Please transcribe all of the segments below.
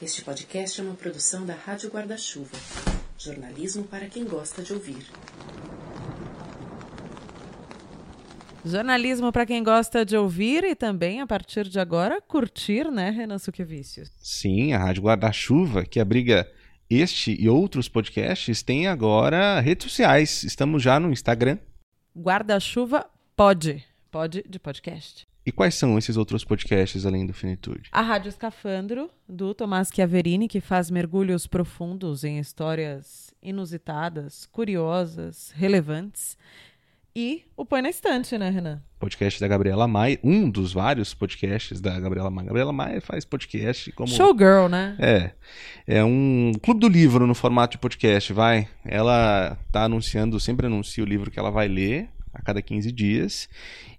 Este podcast é uma produção da Rádio Guarda-Chuva. Jornalismo para quem gosta de ouvir. Jornalismo para quem gosta de ouvir e também, a partir de agora, curtir, né, Renan Suquevicius? Sim, a Rádio Guarda-Chuva, que abriga este e outros podcasts, tem agora redes sociais. Estamos já no Instagram. Guarda-Chuva pode. Pode de podcast. E quais são esses outros podcasts além do Finitude? A Rádio Escafandro, do Tomás Chiaverini, que faz mergulhos profundos em histórias inusitadas, curiosas, relevantes. E o Põe na Estante, né, Renan? Podcast da Gabriela Maia, um dos vários podcasts da Gabriela Maia. Gabriela Maia faz podcast como. Showgirl, né? É. É um clube do livro no formato de podcast, vai. Ela tá anunciando, sempre anuncia o livro que ela vai ler a cada 15 dias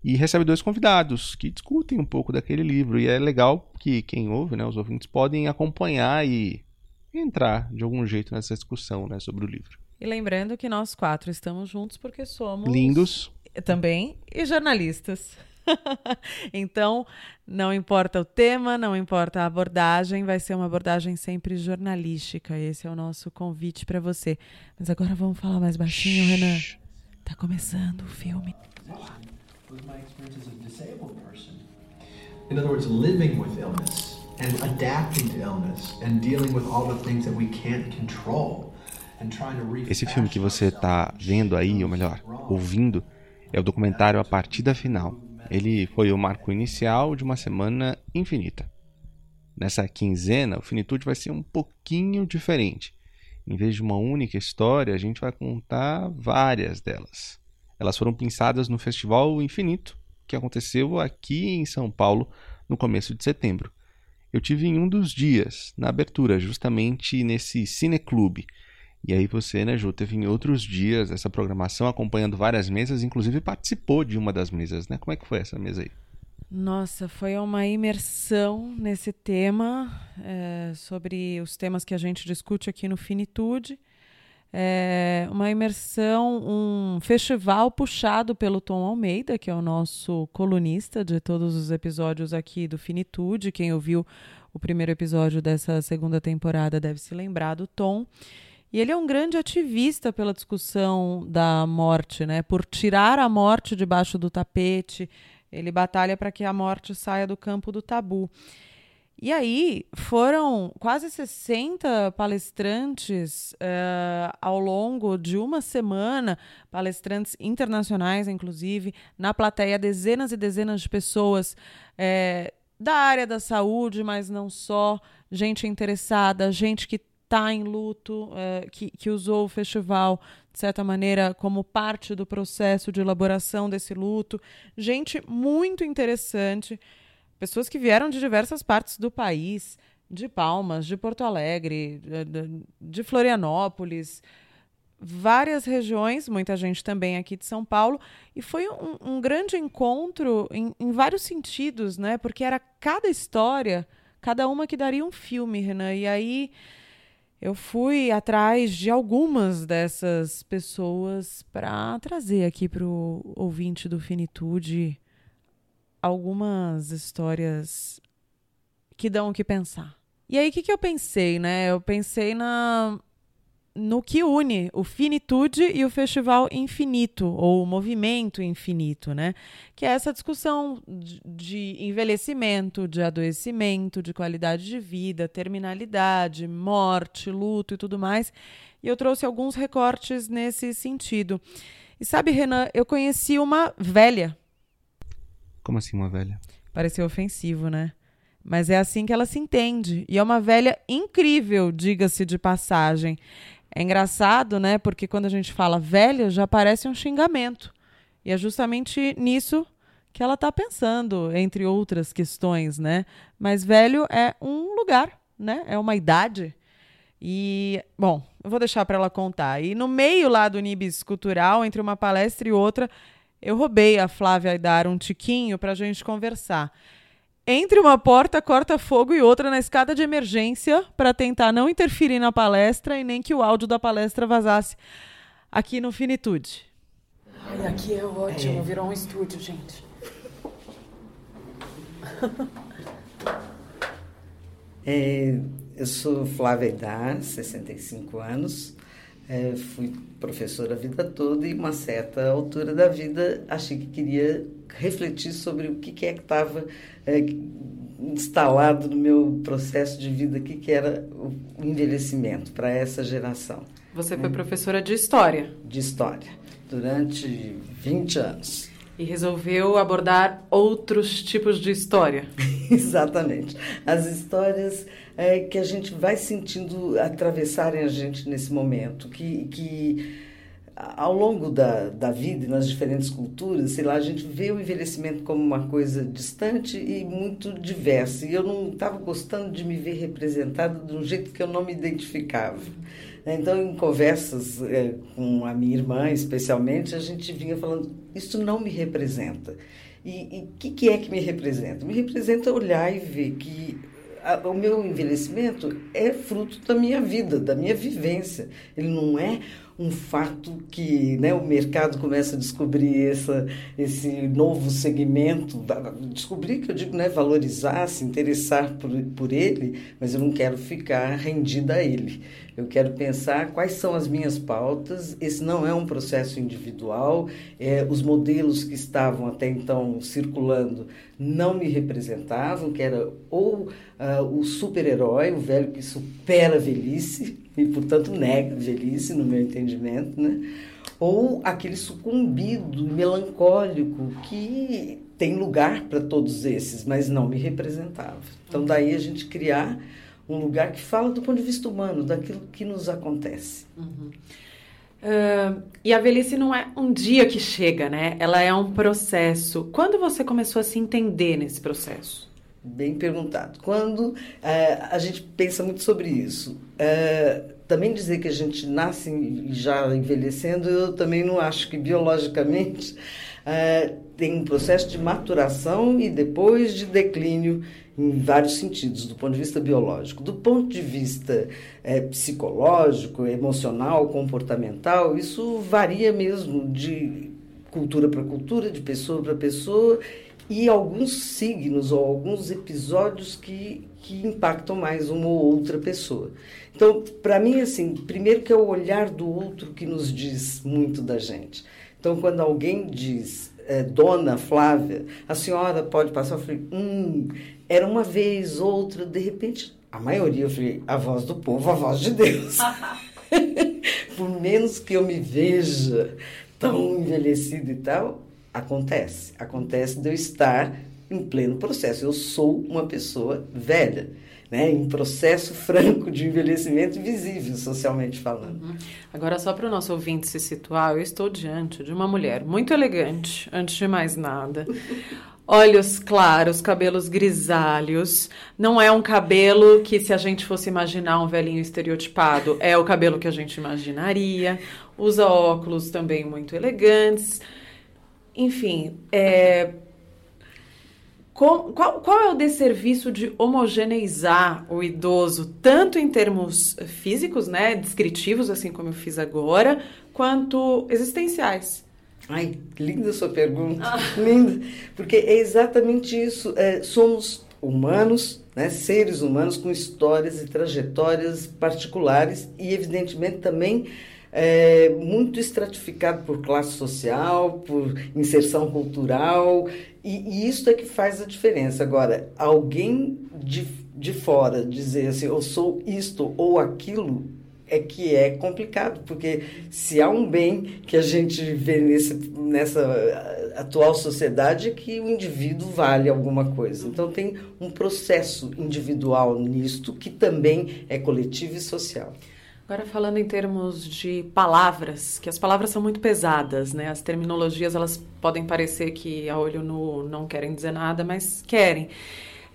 e recebe dois convidados que discutem um pouco daquele livro. E é legal que quem ouve, né, os ouvintes, podem acompanhar e entrar de algum jeito nessa discussão né, sobre o livro. E lembrando que nós quatro estamos juntos porque somos. Lindos. Também. E jornalistas. então, não importa o tema, não importa a abordagem, vai ser uma abordagem sempre jornalística. Esse é o nosso convite para você. Mas agora vamos falar mais baixinho. Renan. Tá começando o filme. In other words, living with illness and adapting to illness and dealing with all the things that we can't control. Esse filme que você está vendo aí, ou melhor, ouvindo, é o documentário A Partida Final. Ele foi o marco inicial de uma semana infinita. Nessa quinzena, o Finitude vai ser um pouquinho diferente. Em vez de uma única história, a gente vai contar várias delas. Elas foram pensadas no Festival Infinito, que aconteceu aqui em São Paulo no começo de setembro. Eu tive em um dos dias, na abertura, justamente nesse cineclube. E aí você, né, Ju, teve em outros dias essa programação acompanhando várias mesas, inclusive participou de uma das mesas, né? Como é que foi essa mesa aí? Nossa, foi uma imersão nesse tema, é, sobre os temas que a gente discute aqui no Finitude. É uma imersão, um festival puxado pelo Tom Almeida, que é o nosso colunista de todos os episódios aqui do Finitude. Quem ouviu o primeiro episódio dessa segunda temporada deve se lembrar do Tom. E ele é um grande ativista pela discussão da morte, né? Por tirar a morte debaixo do tapete, ele batalha para que a morte saia do campo do tabu. E aí foram quase 60 palestrantes uh, ao longo de uma semana, palestrantes internacionais, inclusive, na plateia, dezenas e dezenas de pessoas é, da área da saúde, mas não só, gente interessada, gente que está em luto, é, que, que usou o festival, de certa maneira, como parte do processo de elaboração desse luto. Gente muito interessante, pessoas que vieram de diversas partes do país, de Palmas, de Porto Alegre, de, de Florianópolis, várias regiões, muita gente também aqui de São Paulo, e foi um, um grande encontro em, em, vários sentidos, né? Porque era cada história, cada uma que daria um filme, Renan. E aí eu fui atrás de algumas dessas pessoas para trazer aqui para o ouvinte do Finitude algumas histórias que dão o que pensar. E aí, o que, que eu pensei, né? Eu pensei na, no que une o Finitude e o Festival Infinito, ou o Movimento Infinito, né? Que é essa discussão de envelhecimento, de adoecimento, de qualidade de vida, terminalidade, morte, luto e tudo mais. E eu trouxe alguns recortes nesse sentido. E sabe, Renan, eu conheci uma velha. Como assim, uma velha? Pareceu ofensivo, né? Mas é assim que ela se entende. E é uma velha incrível, diga-se de passagem. É engraçado, né? Porque quando a gente fala velha, já parece um xingamento. E é justamente nisso que ela está pensando, entre outras questões, né? Mas velho é um lugar, né? É uma idade. E, bom, eu vou deixar para ela contar. E no meio lá do Nibis Cultural, entre uma palestra e outra, eu roubei a Flávia Aidar um tiquinho para a gente conversar entre uma porta corta-fogo e outra na escada de emergência para tentar não interferir na palestra e nem que o áudio da palestra vazasse aqui no Finitude. Ai, aqui é ótimo, é. virou um estúdio, gente. É, eu sou Flávia Idar, 65 anos, é, fui professora a vida toda e, uma certa altura da vida, achei que queria refletir sobre o que, que é que estava é, instalado no meu processo de vida, o que, que era o envelhecimento para essa geração. Você foi professora de História? De História, durante 20 anos. E resolveu abordar outros tipos de história. Exatamente. As histórias é, que a gente vai sentindo atravessarem a gente nesse momento, que, que ao longo da, da vida e nas diferentes culturas, sei lá, a gente vê o envelhecimento como uma coisa distante e muito diversa. E eu não estava gostando de me ver representada de um jeito que eu não me identificava. Então, em conversas é, com a minha irmã, especialmente, a gente vinha falando: isso não me representa. E o que, que é que me representa? Me representa olhar e ver que a, o meu envelhecimento é fruto da minha vida, da minha vivência. Ele não é um fato que né, o mercado começa a descobrir essa, esse novo segmento, descobrir que eu digo, né, valorizar, se interessar por, por ele, mas eu não quero ficar rendida a ele. Eu quero pensar quais são as minhas pautas. Esse não é um processo individual. É, os modelos que estavam até então circulando não me representavam, que era ou uh, o super-herói, o velho que supera a velhice, e, portanto, nega a velhice, no meu entendimento, né? ou aquele sucumbido melancólico que tem lugar para todos esses, mas não me representava. Então, daí a gente criar um lugar que fala do ponto de vista humano, daquilo que nos acontece. Uhum. Uh, e a velhice não é um dia que chega, né? Ela é um processo. Quando você começou a se entender nesse processo? Bem perguntado. Quando uh, a gente pensa muito sobre isso. Uh, também dizer que a gente nasce já envelhecendo, eu também não acho que biologicamente tem um processo de maturação e depois de declínio em vários sentidos, do ponto de vista biológico. Do ponto de vista é, psicológico, emocional, comportamental, isso varia mesmo de cultura para cultura, de pessoa para pessoa, e alguns signos ou alguns episódios que, que impactam mais uma ou outra pessoa. Então, para mim, assim, primeiro que é o olhar do outro que nos diz muito da gente. Então, quando alguém diz, é, Dona Flávia, a senhora pode passar? Eu falei, hum, era uma vez, outra, de repente, a maioria, eu falei, a voz do povo, a voz de Deus. Por menos que eu me veja tão envelhecida e tal, acontece. Acontece de eu estar em pleno processo. Eu sou uma pessoa velha. Né, em processo franco de envelhecimento visível, socialmente falando. Uhum. Agora, só para o nosso ouvinte se situar, eu estou diante de uma mulher muito elegante, antes de mais nada. Olhos claros, cabelos grisalhos. Não é um cabelo que, se a gente fosse imaginar um velhinho estereotipado, é o cabelo que a gente imaginaria. Usa óculos também muito elegantes. Enfim, é... qual, qual é o desserviço de homogeneizar o idoso, tanto em termos físicos, né, descritivos, assim como eu fiz agora, quanto existenciais? Ai, linda sua pergunta, ah. linda, porque é exatamente isso. É, somos humanos, né, seres humanos com histórias e trajetórias particulares e, evidentemente, também é, muito estratificado por classe social, por inserção cultural, e, e, isso é que faz a diferença. Agora, alguém de, de fora dizer assim, eu sou isto ou aquilo, é que é complicado, porque se há um bem que a gente vê nesse, nessa atual sociedade é que o indivíduo vale alguma coisa. Então tem um processo individual nisto que também é coletivo e social. Agora falando em termos de palavras, que as palavras são muito pesadas, né? As terminologias elas podem parecer que a olho nu não querem dizer nada, mas querem.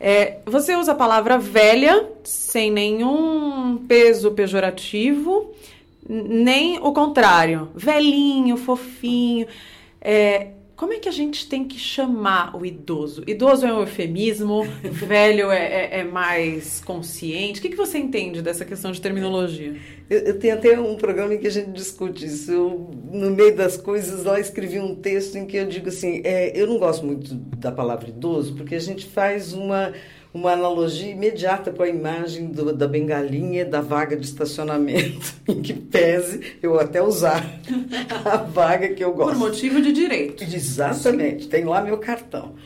É, você usa a palavra velha sem nenhum peso pejorativo, nem o contrário, velhinho, fofinho. É, como é que a gente tem que chamar o idoso? Idoso é um eufemismo, velho é, é, é mais consciente. O que, que você entende dessa questão de terminologia? Eu, eu, tenho até um programa em que a gente discute isso. Eu, no meio das coisas, lá escrevi um texto em que eu digo assim: é, eu não gosto muito da palavra idoso, porque a gente faz uma uma analogia imediata com a imagem do, da bengalinha da vaga de estacionamento, em que pese eu até usar a vaga que eu gosto. Por motivo de direito. Exatamente, tem lá meu cartão.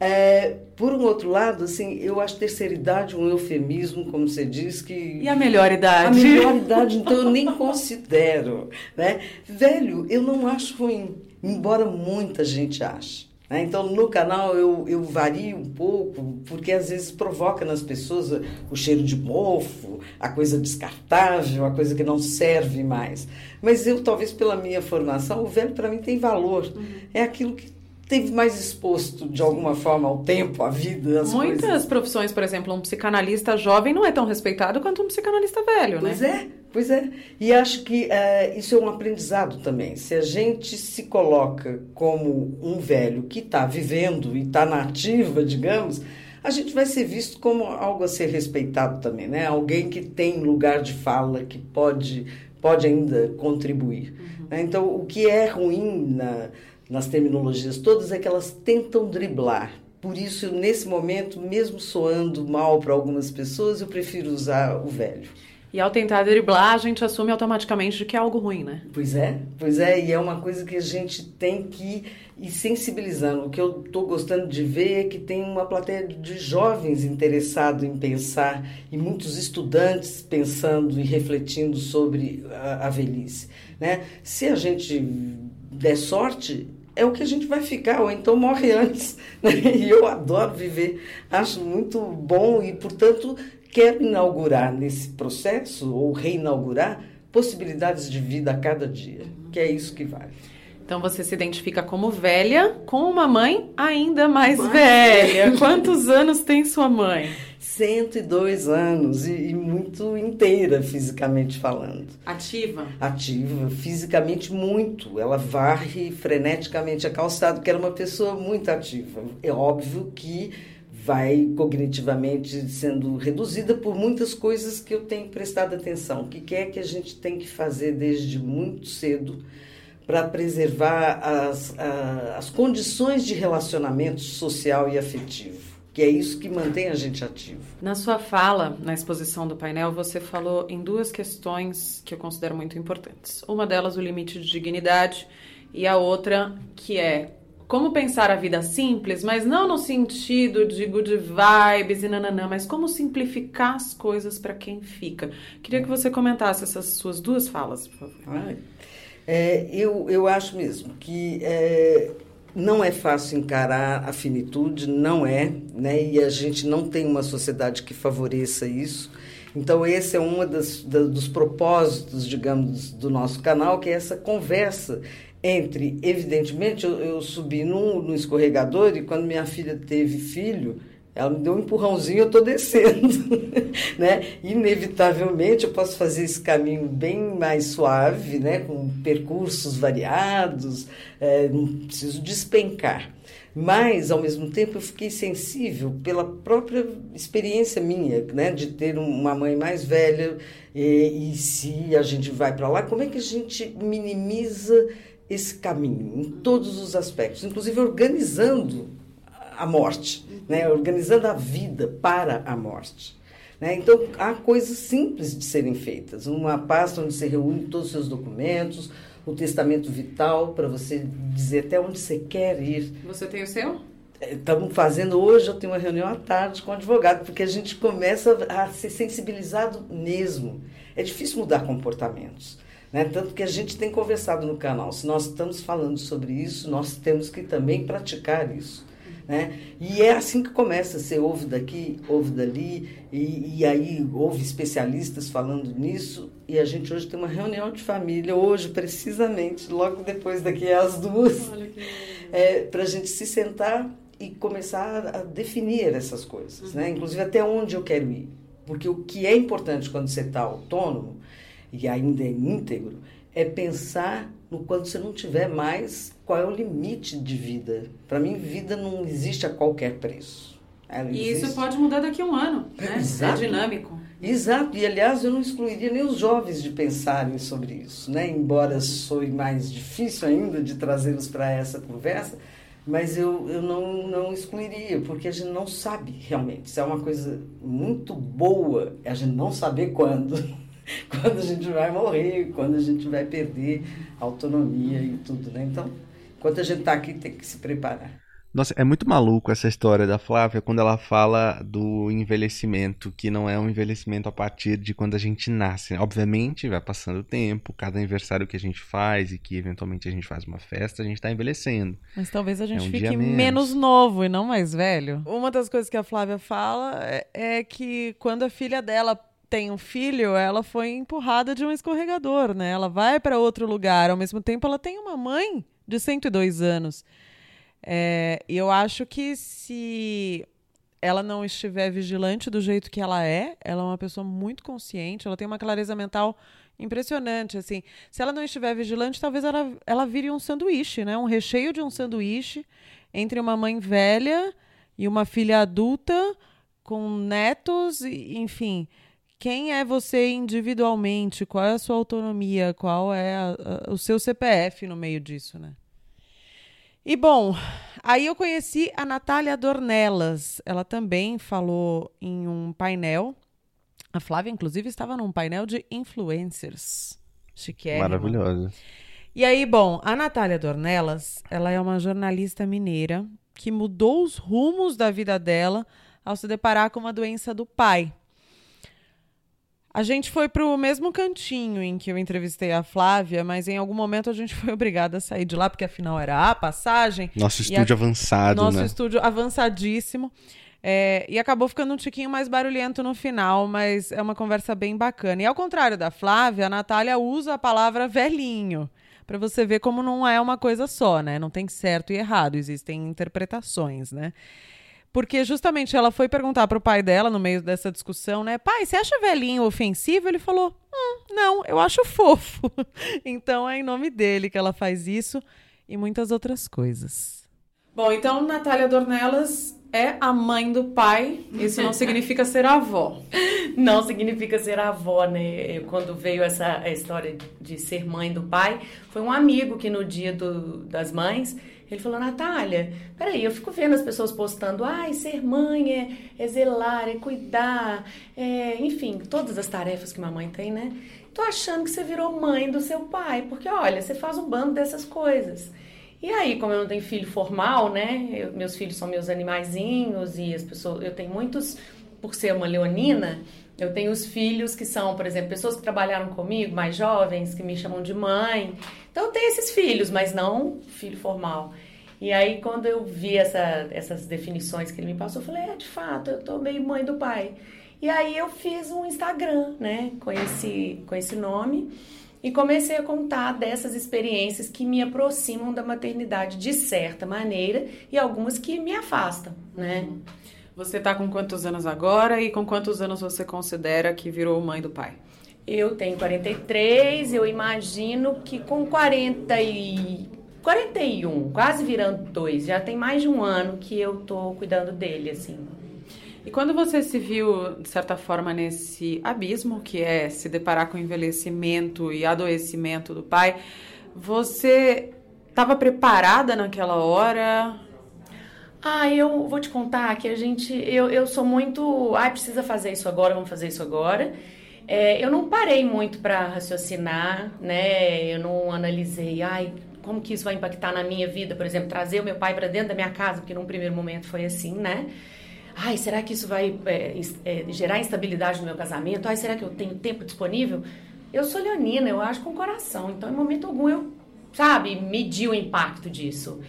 É, por um outro lado, assim, eu acho terceira idade um eufemismo, como você diz, que... E a melhor idade? A melhor idade, então, eu nem considero. Né? Velho, eu não acho ruim, embora muita gente ache. Né? Então, no canal eu, eu vario um pouco, porque às vezes provoca nas pessoas o cheiro de mofo, a coisa descartável, a coisa que não serve mais. Mas eu, talvez pela minha formação, o velho para mim tem valor. Uhum. É aquilo que teve mais exposto de alguma forma ao tempo, à vida, às Muitas coisas. profissões, por exemplo, um psicanalista jovem não é tão respeitado quanto um psicanalista velho, pois né? Pois é, pois é. E acho que uh, isso é um aprendizado também. Se a gente se coloca como um velho que está vivendo e está na ativa, digamos, a gente vai ser visto como algo a ser respeitado também, né? Alguém que tem lugar de fala, que pode, pode ainda contribuir. Uhum. Né? Então, o que é ruim na nas terminologias todas é que elas tentam driblar. Por isso, nesse momento, mesmo soando mal para algumas pessoas, eu prefiro usar o velho. E ao tentar driblar, a gente assume automaticamente que é algo ruim, né? Pois é, pois é, e é uma coisa que a gente tem que ir sensibilizando. O que eu estou gostando de ver é que tem uma plateia de jovens interessados em pensar e muitos estudantes pensando e refletindo sobre a, a velhice. Né? Se a gente der sorte, é o que a gente vai ficar, ou então morre antes. Né? E eu adoro viver, acho muito bom e, portanto, quero inaugurar nesse processo, ou reinaugurar, possibilidades de vida a cada dia, que é isso que vale. Então você se identifica como velha com uma mãe ainda mais velha. Quantos anos tem sua mãe? 102 anos e, e, muito inteira fisicamente falando. Ativa? Ativa, fisicamente muito. Ela varre freneticamente a calçada, porque era uma pessoa muito ativa. É óbvio que vai cognitivamente sendo reduzida por muitas coisas que eu tenho prestado atenção. O que é que a gente tem que fazer desde muito cedo para preservar as, as condições de relacionamento social e afetivo? que é isso que mantém a gente ativo. Na sua fala, na exposição do painel, você falou em duas questões que eu considero muito importantes. Uma delas, o limite de dignidade, e a outra, que é como pensar a vida simples, mas não no sentido de good vibes e nananã, mas como simplificar as coisas para quem fica. Queria que você comentasse essas suas duas falas, por favor. É, eu, eu acho mesmo que é, não é fácil encarar a finitude, não é, né? E a gente não tem uma sociedade que favoreça isso. Então, esse é um dos propósitos, digamos, do nosso canal, que é essa conversa entre, evidentemente, eu, eu subi no escorregador e quando minha filha teve filho, ela me deu um empurrãozinho, eu estou descendo. né? Inevitavelmente, eu posso fazer esse caminho bem mais suave, né? com percursos variados, é, não preciso despencar. Mas, ao mesmo tempo, eu fiquei sensível pela própria experiência minha, né? de ter uma mãe mais velha. E, e se a gente vai para lá, como é que a gente minimiza esse caminho em todos os aspectos, inclusive organizando a morte, né? organizando a vida para a morte. Né? Então, há coisas simples de serem feitas. Uma pasta onde você reúne todos os seus documentos, o testamento vital, para você dizer até onde você quer ir. Você tem o seu? Estamos fazendo hoje, eu tenho uma reunião à tarde com o advogado, porque a gente começa a ser sensibilizado mesmo. É difícil mudar comportamentos. Né? Tanto que a gente tem conversado no canal. Se nós estamos falando sobre isso, nós temos que também praticar isso. Né? E é assim que começa, você ouve daqui, ouve dali, e, e, aí ouve especialistas falando nisso, e a gente hoje tem uma reunião de família, hoje precisamente, logo depois daqui às duas, é, para a gente se sentar e começar a definir essas coisas, né? uhum. né? inclusive até onde eu quero ir. Porque o que é importante quando você está autônomo e ainda é íntegro é pensar no quando você não tiver mais, qual é o limite de vida. Para mim, vida não existe a qualquer preço. e isso pode mudar daqui a um ano, né? Exato. É dinâmico. Exato, e aliás eu não excluiria nem os jovens de pensarem sobre isso, né? Embora soe mais difícil ainda de trazê-los para essa conversa, Mas eu, eu não, não excluiria, porque a gente não sabe realmente. Se é uma coisa muito boa, a gente não saber quando. quando a gente vai morrer, quando a gente vai perder a autonomia e tudo, né? Então, enquanto a gente está aqui, tem que se preparar. Nossa, é muito maluco essa história da Flávia quando ela fala do envelhecimento, que não é um envelhecimento a partir de quando a gente nasce. Obviamente, vai passando o tempo, cada aniversário que a gente faz e que eventualmente a gente faz uma festa, a gente está envelhecendo. Mas talvez a gente é um fique menos. menos. novo e não mais velho. Uma das coisas que a Flávia fala é, é que quando a filha dela tem um filho, ela foi empurrada de um escorregador, né? Ela vai para outro lugar. Ao mesmo tempo, ela tem uma mãe de 102 anos. É, eu acho que se ela não estiver vigilante do jeito que ela é, ela é uma pessoa muito consciente, ela tem uma clareza mental impressionante, assim. Se ela não estiver vigilante, talvez ela, ela vire um sanduíche, né? Um recheio de um sanduíche entre uma mãe velha e uma filha adulta com netos, enfim quem é você individualmente, qual é a sua autonomia, qual é a, a, o seu CPF no meio disso, né? E bom, aí eu conheci a Natália Dornelas. Ela também falou em um painel. A Flávia, inclusive, estava num painel de influencers. Chiquérrima. Maravilhosa. E aí, bom, a Natália Dornelas, ela é uma jornalista mineira que mudou os rumos da vida dela ao se deparar com uma doença do pai. A gente foi para o mesmo cantinho em que eu entrevistei a Flávia, mas em algum momento a gente foi obrigada a sair de lá, porque afinal era a passagem. Nosso estúdio a... avançado, Nosso né? estúdio avançadíssimo. É, e acabou ficando um tiquinho mais barulhento no final, mas é uma conversa bem bacana. E ao contrário da Flávia, a Natália usa a palavra velhinho para você ver como não é uma coisa só, né? Não tem certo e errado, existem interpretações, né? Porque justamente ela foi perguntar pro pai dela no meio dessa discussão, né? Pai, você acha velhinho ofensivo? Ele falou: hum, não, eu acho fofo. então é em nome dele que ela faz isso e muitas outras coisas. Bom, então Natália Dornelas é a mãe do pai. Isso não significa ser avó. Não significa ser avó, né? Quando veio essa história de ser mãe do pai, foi um amigo que no dia do, das mães ele falou, Natália, peraí, eu fico vendo as pessoas postando, ai, ser mãe é, é zelar, é cuidar, é, enfim, todas as tarefas que uma mãe tem, né? Tô achando que você virou mãe do seu pai, porque olha, você faz um bando dessas coisas. E aí, como eu não tenho filho formal, né? Eu, meus filhos são meus animaizinhos e as pessoas, eu tenho muitos, por ser uma leonina, eu tenho os filhos que são, por exemplo, pessoas que trabalharam comigo, mais jovens, que me chamam de mãe. Então tenho esses filhos, mas não filho formal. E aí quando eu vi essa, essas definições que ele me passou, eu falei, é, de fato, eu tô meio mãe do pai. E aí eu fiz um Instagram, né, com esse, com esse nome e comecei a contar dessas experiências que me aproximam da maternidade de certa maneira e algumas que me afastam, né? Você tá com quantos anos agora e com quantos anos você considera que virou mãe do pai? Eu tenho 43, eu imagino que com 40 e 41, quase virando dois, já tem mais de um ano que eu tô cuidando dele, assim. E quando você se viu, de certa forma, nesse abismo que é se deparar com o envelhecimento e adoecimento do pai, você estava preparada naquela hora? Ah, eu vou te contar que a gente. Eu, eu sou muito. Ai, precisa fazer isso agora, vamos fazer isso agora. É, eu não parei muito para raciocinar, né? Eu não analisei, ai, como que isso vai impactar na minha vida, por exemplo, trazer o meu pai para dentro da minha casa, porque num primeiro momento foi assim, né? Ai, será que isso vai é, é, gerar instabilidade no meu casamento? Ai, será que eu tenho tempo disponível? Eu sou leonina, eu acho com o coração, então em momento algum eu, sabe, medi o impacto disso.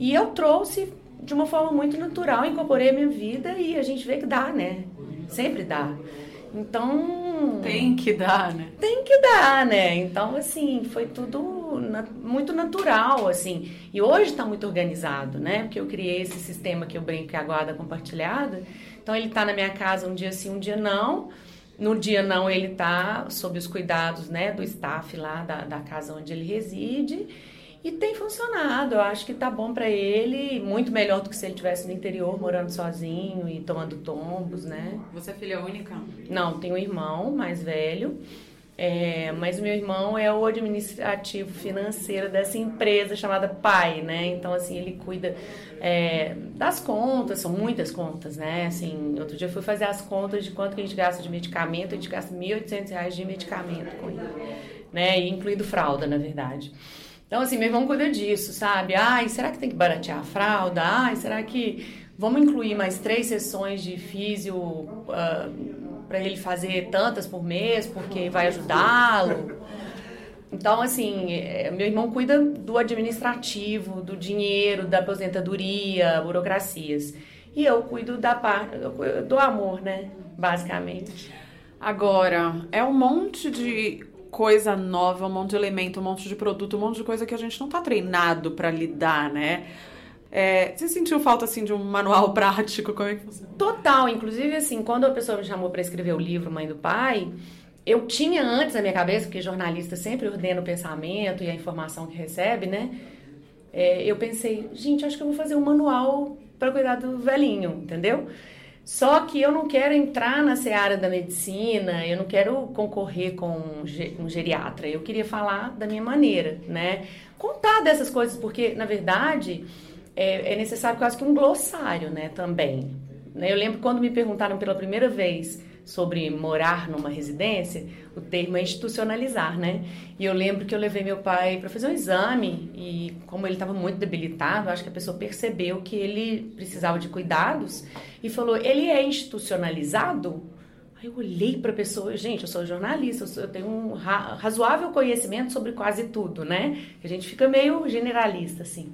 E eu trouxe de uma forma muito natural, incorporei a minha vida e a gente vê que dá, né? Sempre dá. Então. Tem que dar, né? Tem que dar, né? Então, assim, foi tudo na, muito natural, assim. E hoje está muito organizado, né? Porque eu criei esse sistema que eu brinco que é a guarda compartilhada. Então, ele está na minha casa um dia sim, um dia não. No dia não, ele está sob os cuidados, né, do staff lá da, da casa onde ele reside. E tem funcionado, eu acho que tá bom para ele, muito melhor do que se ele tivesse no interior, morando sozinho e tomando tombos, né? Você é filha única? Não, tenho um irmão mais velho. É, mas o meu irmão é o administrativo financeiro dessa empresa chamada Pai, né? Então, assim, ele cuida é, das contas, são muitas contas, né? Assim, outro dia eu fui fazer as contas de quanto que a gente gasta de medicamento, a gente gasta R$ 1.800 de medicamento com ele, né? incluindo fralda, na verdade. Então, assim, meu irmão cuida disso, sabe? Ai, será que tem que baratear a fralda? Ai, será que vamos incluir mais três sessões de físio uh, ah, para ele fazer tantas por mês, porque vai ajudá-lo? Então, assim, é, meu irmão cuida do administrativo, do dinheiro, da aposentadoria, burocracias. E eu cuido da parte do amor, né? Basicamente. Agora, é um monte de coisa nova, um monte de elemento, um monte de produto, um monte de coisa que a gente não tá treinado para lidar, né? É, você sentiu falta assim de um manual prático? Como é que funciona? Total, inclusive assim, quando a pessoa me chamou para escrever o livro Mãe do Pai, eu tinha antes na minha cabeça, porque jornalista sempre ordena o pensamento e a informação que recebe, né? É, eu pensei, gente, acho que eu vou fazer um manual para cuidar do velhinho, entendeu? Só que eu não quero entrar na seara da medicina, eu não quero concorrer com um geriatra. Eu queria falar da minha maneira, né? Contar dessas coisas, porque, na verdade, é, é necessário quase que um glossário, né? Também. Eu lembro quando me perguntaram pela primeira vez sobre morar numa residência, o termo é institucionalizar, né? E eu lembro que eu levei meu pai para fazer um exame e como ele estava muito debilitado, acho que a pessoa percebeu que ele precisava de cuidados e falou: "Ele é institucionalizado?" Aí eu olhei para a pessoa, gente, eu sou jornalista, eu tenho um razoável conhecimento sobre quase tudo, né? A gente fica meio generalista assim.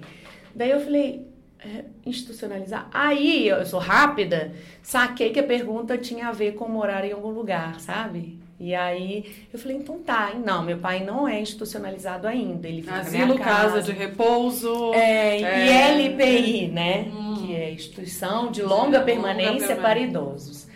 Daí eu falei: é, institucionalizar. Aí eu sou rápida, saquei que a pergunta tinha a ver com morar em algum lugar, sabe? E aí eu falei, então tá, não, meu pai não é institucionalizado ainda. Ele fica Asilo, casa. casa de repouso. É, é... e LPI, né? Hum. Que é instituição de longa, de permanência, longa para idosos.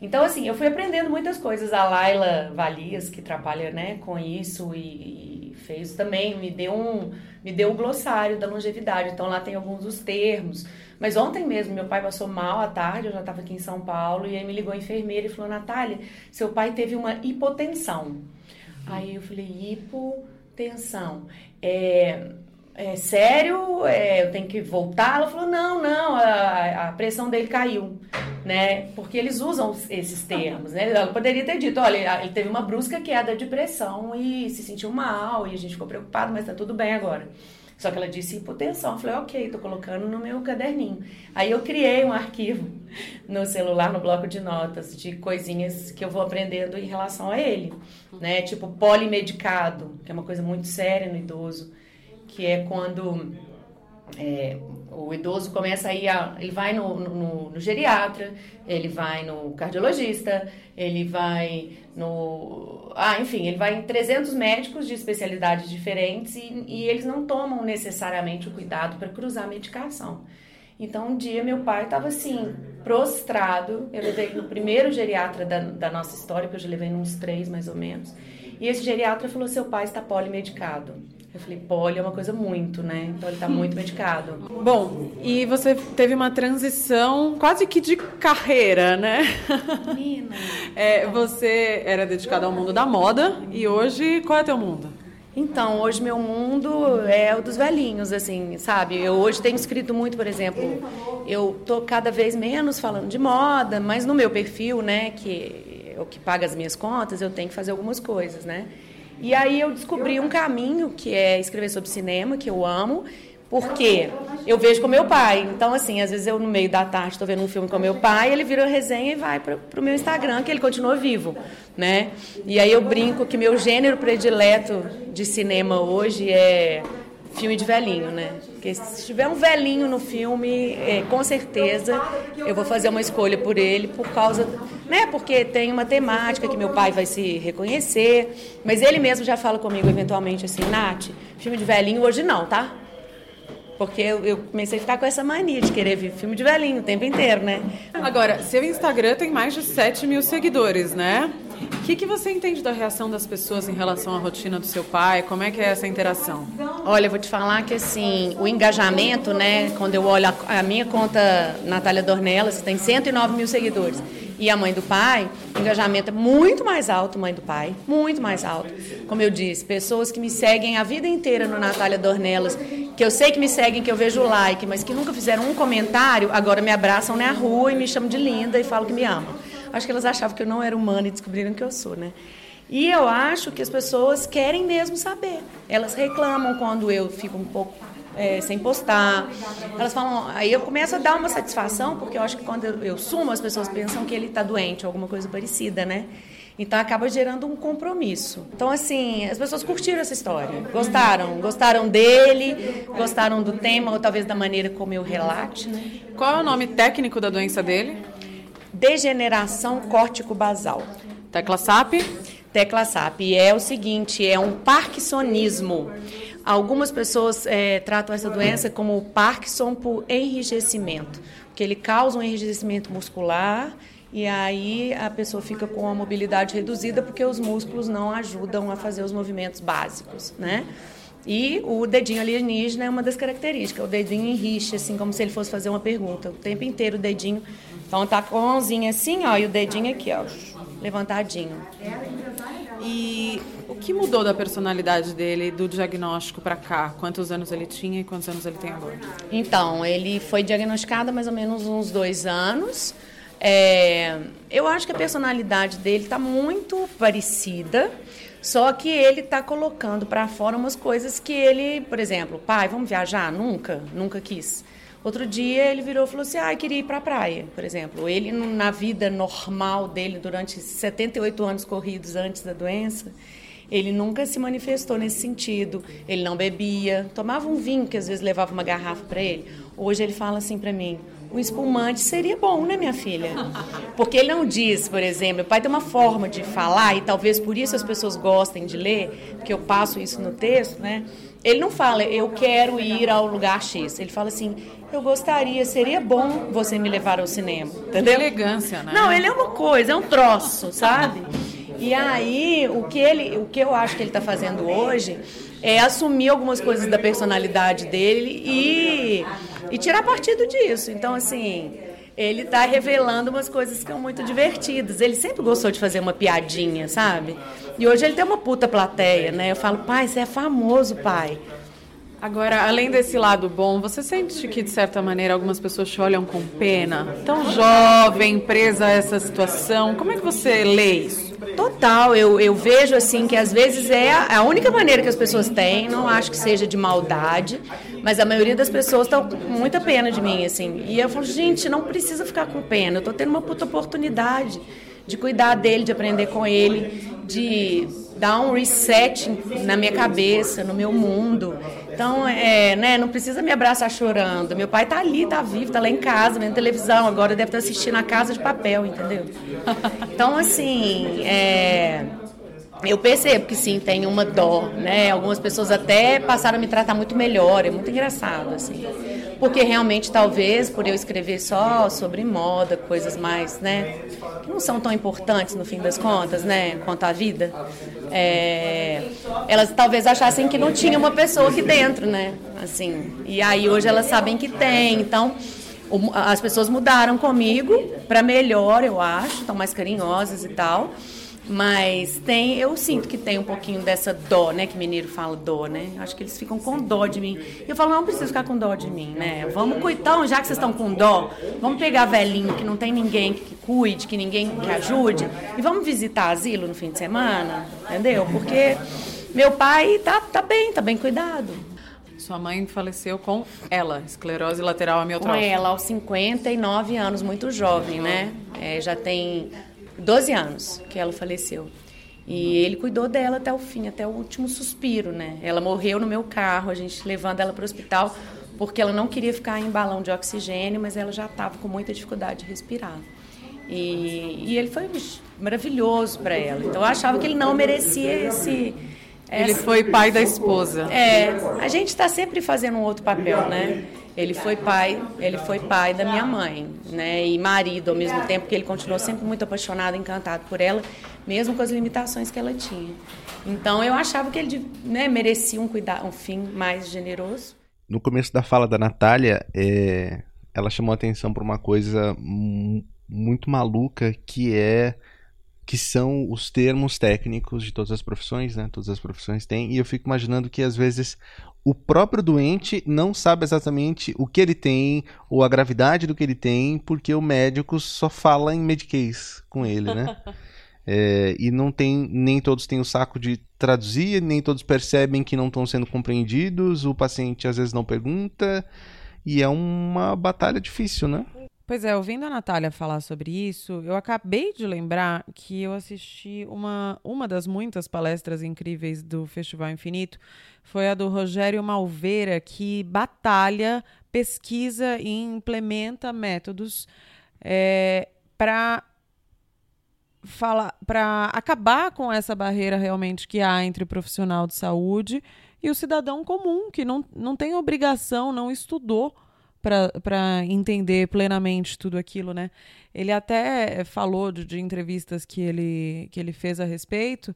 Então, assim, eu fui aprendendo muitas coisas. A Laila Valias, que trabalha né, com isso e, e fez também, me deu um me deu o glossário da longevidade. Então lá tem alguns dos termos. Mas ontem mesmo, meu pai passou mal à tarde, eu já estava aqui em São Paulo, e aí me ligou a enfermeira e falou: Natália, seu pai teve uma hipotensão. Aí eu falei: hipotensão. É, é sério? É, eu tenho que voltar? Ela falou: não, não, a, a pressão dele caiu né? Porque eles usam esses termos, né? Ela poderia ter dito, olha, ele teve uma brusca queda de pressão e se sentiu mal e a gente ficou preocupado, mas tá tudo bem agora. Só que ela disse hipotensão. Eu falei, ok, tô colocando no meu caderninho. Aí eu criei um arquivo no celular, no bloco de notas, de coisinhas que eu vou aprendendo em relação a ele, né? Tipo polimedicado, que é uma coisa muito séria no idoso, que é quando é, o idoso começa a ir, a, ele vai no, no, no, geriatra, ele vai no cardiologista, ele vai no. Ah, enfim, ele vai em 300 médicos de especialidades diferentes e, e eles não tomam necessariamente o cuidado para cruzar a medicação. Então, um dia meu pai estava assim, prostrado. Eu levei no primeiro geriatra da, da nossa história, que eu já levei uns três mais ou menos. E esse geriatra falou: seu pai está polimedicado. Eu falei, poli é uma coisa muito, né? Então ele tá muito medicado. Bom, e você teve uma transição quase que de carreira, né? Menina. É, você era dedicada ao mundo da moda e hoje qual é teu mundo? Então, hoje meu mundo é o dos velhinhos, assim, sabe? Eu hoje tenho escrito muito, por exemplo, eu tô cada vez menos falando de moda, mas no meu perfil, né, que é o que paga as minhas contas, eu tenho que fazer algumas coisas, né? E aí eu descobri um caminho que é escrever sobre cinema, que eu amo, porque eu vejo com meu pai. Então, assim, às vezes eu no meio da tarde estou vendo um filme com meu pai, ele vira resenha e vai para o meu Instagram, que ele continua vivo, né? E aí eu brinco que meu gênero predileto de cinema hoje é filme de velhinho, né? Porque se tiver um velhinho no filme, é, com certeza eu vou fazer uma escolha por ele por causa, né? Porque tem uma temática que meu pai vai se reconhecer, mas ele mesmo já fala comigo eventualmente assim, Nath, filme de velhinho hoje não, tá? Porque eu, eu, comecei a ficar com essa mania de querer ver filme de velhinho o tempo inteiro, né? Agora, seu Instagram tem mais de 7 mil seguidores, né? Que, que você entende da reação das pessoas em relação à rotina do seu pai? Como é que é essa interação? Olha, eu vou te falar que assim, o engajamento, né? Quando eu olho a, a minha conta Natália Dornelas, tem 109 mil seguidores. E a mãe do pai, o engajamento é muito mais alto, mãe do pai, muito mais alto. Como eu disse, pessoas que me seguem a vida inteira no Natália Dornelas, que eu sei que me seguem, que eu vejo o like, mas que nunca fizeram um comentário, agora me abraçam na rua e me chamam de linda e falam que me amam. Acho que elas achavam que eu não era humana e descobriram que eu sou, né? E eu acho que as pessoas querem mesmo saber. Elas reclamam quando eu fico um pouco é, sem postar. Elas falam, aí eu começo a dar uma satisfação, porque eu acho que quando eu, sumo, as pessoas pensam que ele está doente, alguma coisa parecida, né? Então acaba gerando um compromisso. Então, assim, as pessoas curtiram essa história. Gostaram. Gostaram dele, gostaram do tema, ou talvez da maneira como eu relate. Né? Qual é o nome técnico da doença dele? Degeneração córtico-basal. Tecla SAP? Tecla SAP. É o seguinte, é um parkinsonismo. Algumas pessoas é, tratam essa doença como Parkinson por enrijecimento, porque ele causa um enrijecimento muscular e aí a pessoa fica com a mobilidade reduzida porque os músculos não ajudam a fazer os movimentos básicos, né? E o dedinho alienígena é uma das características. O dedinho enriche, assim, como se ele fosse fazer uma pergunta. O tempo inteiro o dedinho. Então tá com a mãozinha assim, ó, e o dedinho aqui, ó, levantadinho. E o que mudou da personalidade dele, do diagnóstico para cá? Quantos anos ele tinha e quantos anos ele tem agora? Então, ele foi diagnosticado há mais ou menos uns dois anos. É, eu acho que a personalidade dele está muito parecida, só que ele está colocando para fora umas coisas que ele, por exemplo, pai, vamos viajar? Nunca, nunca quis. Outro dia ele virou e falou assim: ah, queria ir para a praia, por exemplo. Ele, na vida normal dele, durante 78 anos corridos antes da doença, ele nunca se manifestou nesse sentido. Ele não bebia, tomava um vinho, que às vezes levava uma garrafa para ele. Hoje ele fala assim para mim: um espumante seria bom, né, minha filha? Porque ele não diz, por exemplo, meu pai tem uma forma de falar, e talvez por isso as pessoas gostem de ler, porque eu passo isso no texto, né? Ele não fala, eu quero ir ao lugar X. Ele fala assim, eu gostaria, seria bom você me levar ao cinema. Entendeu? Que elegância, né? Não, ele é uma coisa, é um troço, sabe? E aí, o que, ele, o que eu acho que ele está fazendo hoje é assumir algumas coisas da personalidade dele e, e tirar partido disso. Então, assim, ele está revelando umas coisas que são muito divertidas. Ele sempre gostou de fazer uma piadinha, sabe? E hoje ele tem uma puta plateia, né? Eu falo, pai, você é famoso, pai. Agora, além desse lado bom, você sente que, de certa maneira, algumas pessoas te olham com pena? Tão jovem, presa a essa situação. Como é que você lê isso? Total, eu, eu vejo assim que às vezes é a, a única maneira que as pessoas têm, não acho que seja de maldade, mas a maioria das pessoas estão com muita pena de mim, assim. E eu falo, gente, não precisa ficar com pena, eu tô tendo uma puta oportunidade de cuidar dele, de aprender com ele, de dar um reset na minha cabeça, no meu mundo. Então, é, né, não precisa me abraçar chorando. Meu pai tá ali, tá vivo, tá lá em casa, vendo televisão, agora deve estar assistindo a Casa de Papel, entendeu? Então, assim, é, eu percebo que sim, tem uma dó, né? Algumas pessoas até passaram a me tratar muito melhor, é muito engraçado, assim porque realmente talvez por eu escrever só sobre moda, coisas mais, né, que não são tão importantes no fim das contas, né, quanto a vida, é, elas talvez achassem que não tinha uma pessoa aqui dentro, né, assim, e aí hoje elas sabem que tem, então as pessoas mudaram comigo para melhor, eu acho, estão mais carinhosas e tal. Mas tem, eu sinto que tem um pouquinho dessa dó, né? Que mineiro fala dó, né? Acho que eles ficam com dó de mim. E eu falo, não precisa ficar com dó de mim, né? Vamos cuidar, então, já que vocês estão com dó, vamos pegar velhinho que não tem ninguém que cuide, que ninguém que ajude, e vamos visitar asilo no fim de semana, entendeu? Porque meu pai tá, tá bem, tá bem cuidado. Sua mãe faleceu com ela, esclerose lateral amiotrófica. Com ela, aos 59 anos, muito jovem, né? É, já tem 12 anos que ela faleceu. E ele cuidou dela até o fim, até o último suspiro, né? Ela morreu no meu carro, a gente levando ela para o hospital, porque ela não queria ficar em balão de oxigênio, mas ela já estava com muita dificuldade de respirar. E, e ele foi maravilhoso para ela. Então eu achava que ele não merecia esse. Essa... Ele foi pai da esposa. É, a gente está sempre fazendo um outro papel, né? Ele foi pai, ele foi pai da minha mãe, né? E marido ao mesmo tempo, que ele continuou sempre muito apaixonado, encantado por ela, mesmo com as limitações que ela tinha. Então eu achava que ele né, merecia um cuidado, um fim mais generoso. No começo da fala da Natália, é, ela chamou atenção para uma coisa muito maluca que é que são os termos técnicos de todas as profissões, né? Todas as profissões têm, e eu fico imaginando que às vezes o próprio doente não sabe exatamente o que ele tem ou a gravidade do que ele tem, porque o médico só fala em mediquês com ele, né? é, e não tem, nem todos têm o saco de traduzir, nem todos percebem que não estão sendo compreendidos, o paciente às vezes não pergunta, e é uma batalha difícil, né? Pois é, ouvindo a Natália falar sobre isso, eu acabei de lembrar que eu assisti uma, uma das muitas palestras incríveis do Festival Infinito, foi a do Rogério Malveira, que batalha, pesquisa e implementa métodos é, para para acabar com essa barreira realmente que há entre o profissional de saúde e o cidadão comum, que não, não tem obrigação, não estudou para entender plenamente tudo aquilo, né? Ele até falou de, de, entrevistas que ele, que ele fez a respeito,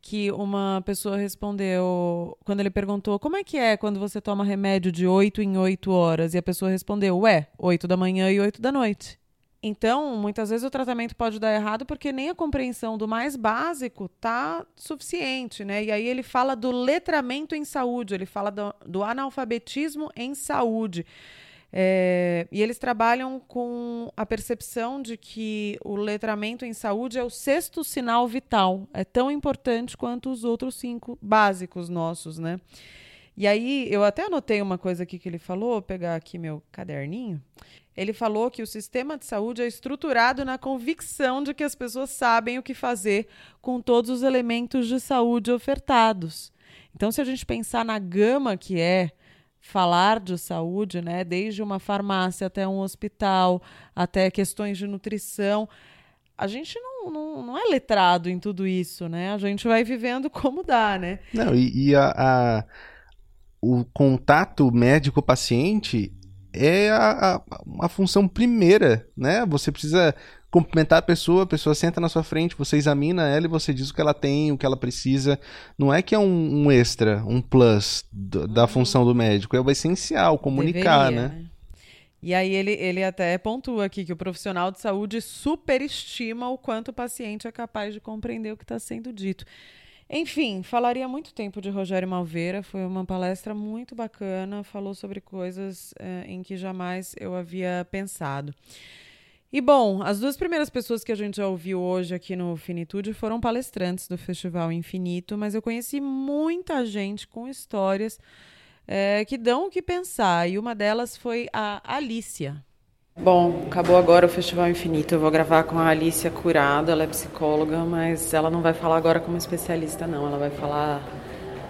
que uma pessoa respondeu, quando ele perguntou como é que é quando você toma remédio de 8 em 8 horas, e a pessoa respondeu, ué, 8 da manhã e 8 da noite. Então, muitas vezes o tratamento pode dar errado porque nem a compreensão do mais básico tá suficiente, né? E aí ele fala do letramento em saúde, ele fala do, do analfabetismo em saúde. É, e eles trabalham com a percepção de que o letramento em saúde é o sexto sinal vital, é tão importante quanto os outros cinco básicos nossos, né? E aí eu até anotei uma coisa aqui que ele falou, vou pegar aqui meu caderninho. Ele falou que o sistema de saúde é estruturado na convicção de que as pessoas sabem o que fazer com todos os elementos de saúde ofertados. Então, se a gente pensar na gama que é falar de saúde, né, desde uma farmácia até um hospital, até questões de nutrição, a gente não, não, não, é letrado em tudo isso, né? A gente vai vivendo como dá, né? Não, e, e a, a, o contato médico-paciente é a, a, a função primeira, né? Você precisa cumprimentar a pessoa, a pessoa senta na sua frente, você examina ela e você diz o que ela tem, o que ela precisa. Não é que é um, um extra, um plus do, da uhum. função do médico, é o essencial, comunicar, Deveria, né? né? E aí ele, ele até pontua aqui que o profissional de saúde superestima o quanto o paciente é capaz de compreender o que está sendo dito. Enfim, falaria muito tempo de Rogério Malveira. Foi uma palestra muito bacana. Falou sobre coisas é, em que jamais eu havia pensado. E bom, as duas primeiras pessoas que a gente já ouviu hoje aqui no Finitude foram palestrantes do Festival Infinito, mas eu conheci muita gente com histórias é, que dão o que pensar. E uma delas foi a Alicia. Bom, acabou agora o Festival Infinito. Eu vou gravar com a Alicia Curado, ela é psicóloga, mas ela não vai falar agora como especialista, não. Ela vai falar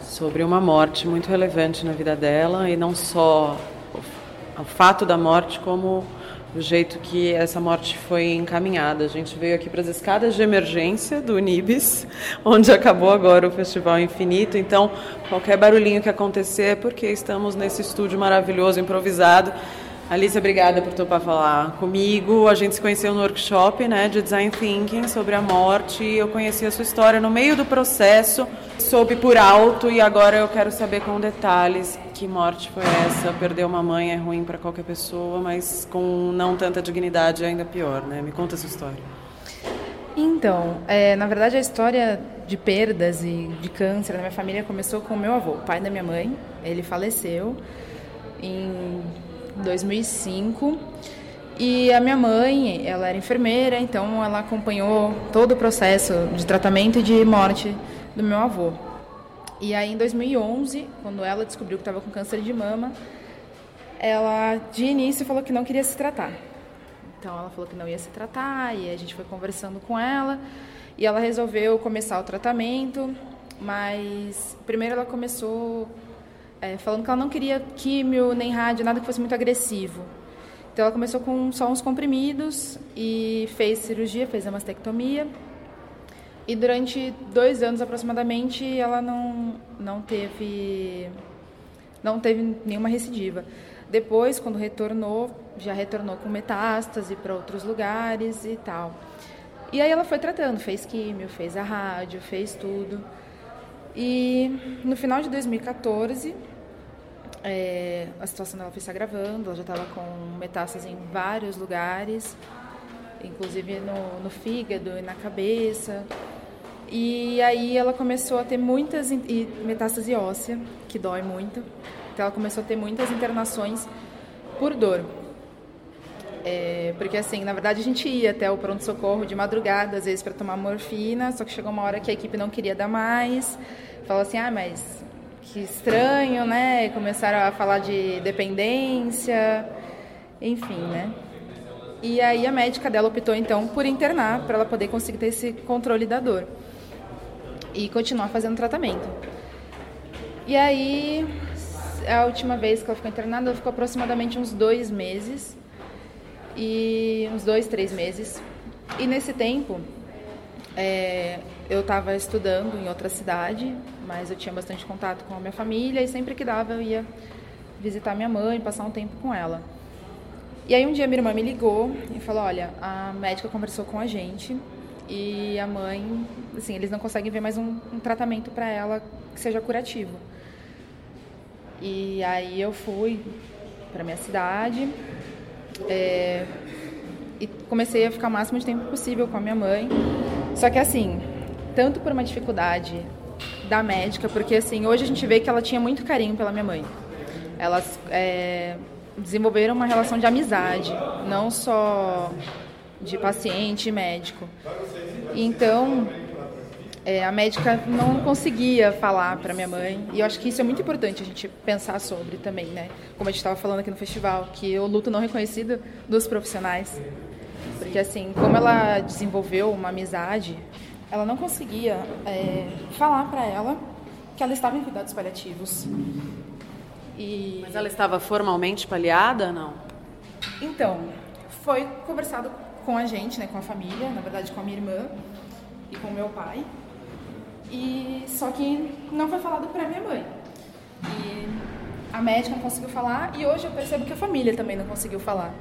sobre uma morte muito relevante na vida dela e não só o, fato da morte, como o jeito que essa morte foi encaminhada. A gente veio aqui para as escadas de emergência do Unibis, onde acabou agora o Festival Infinito. Então, qualquer barulhinho que acontecer é porque estamos nesse estúdio maravilhoso, improvisado. Alice, obrigada por topar falar comigo. A gente se conheceu no workshop né, de Design Thinking sobre a morte. Eu conheci a sua história no meio do processo, soube por alto e agora eu quero saber com detalhes que morte foi essa. Perder uma mãe é ruim para qualquer pessoa, mas com não tanta dignidade é ainda pior. Né? Me conta a sua história. Então, é, na verdade a história de perdas e de câncer na minha família começou com o meu avô, pai da minha mãe. Ele faleceu em 2005. E a minha mãe, ela era enfermeira, então ela acompanhou todo o processo de tratamento e de morte do meu avô. E aí em 2011, quando ela descobriu que estava com câncer de mama, ela de início falou que não queria se tratar. Então ela falou que não ia se tratar e a gente foi conversando com ela e ela resolveu começar o tratamento, mas primeiro ela começou é, falando que ela não queria químio nem rádio, nada que fosse muito agressivo. Então ela começou com só uns comprimidos e fez cirurgia, fez a mastectomia. E durante dois anos aproximadamente ela não, não teve não teve nenhuma recidiva. Depois, quando retornou, já retornou com metástase para outros lugares e tal. E aí ela foi tratando, fez químio, fez a rádio, fez tudo. E no final de 2014, é, a situação dela foi se agravando, ela já estava com metástase em vários lugares. inclusive no, no fígado e na cabeça. E aí ela começou a ter muitas metástase óssea, que dói muito. Então ela começou a ter muitas internações por dor. É, porque assim, na verdade a gente ia até o pronto-socorro de madrugada, às vezes para tomar morfina, só que chegou uma hora que a equipe não queria dar mais. Falou assim: "Ah, mas que estranho, né?" Começaram a falar de dependência, enfim, né? E aí a médica dela optou então por internar para ela poder conseguir ter esse controle da dor e continuar fazendo tratamento. E aí, a última vez que ela ficou internada, ela ficou aproximadamente uns dois meses, e uns dois, três meses. E nesse tempo, é, eu estava estudando em outra cidade, mas eu tinha bastante contato com a minha família e sempre que dava eu ia visitar minha mãe, passar um tempo com ela. E aí um dia minha irmã me ligou e falou: Olha, a médica conversou com a gente e a mãe, assim, eles não conseguem ver mais um, um tratamento para ela que seja curativo. E aí eu fui para minha cidade é, e comecei a ficar o máximo de tempo possível com a minha mãe. Só que assim, tanto por uma dificuldade da médica, porque assim, hoje a gente vê que ela tinha muito carinho pela minha mãe. Elas é, desenvolveram uma relação de amizade, não só de paciente e médico. Então, é, a médica não conseguia falar para minha mãe, e eu acho que isso é muito importante a gente pensar sobre também, né? Como a gente estava falando aqui no festival, que o luto não reconhecido dos profissionais. Porque, assim, como ela desenvolveu uma amizade, ela não conseguia é, falar para ela que ela estava em cuidados paliativos. E... Mas ela estava formalmente paliada, não? Então, foi conversado com a gente, né, com a família, na verdade com a minha irmã e com o meu pai. E só que não foi falado para minha mãe. E a médica não conseguiu falar e hoje eu percebo que a família também não conseguiu falar.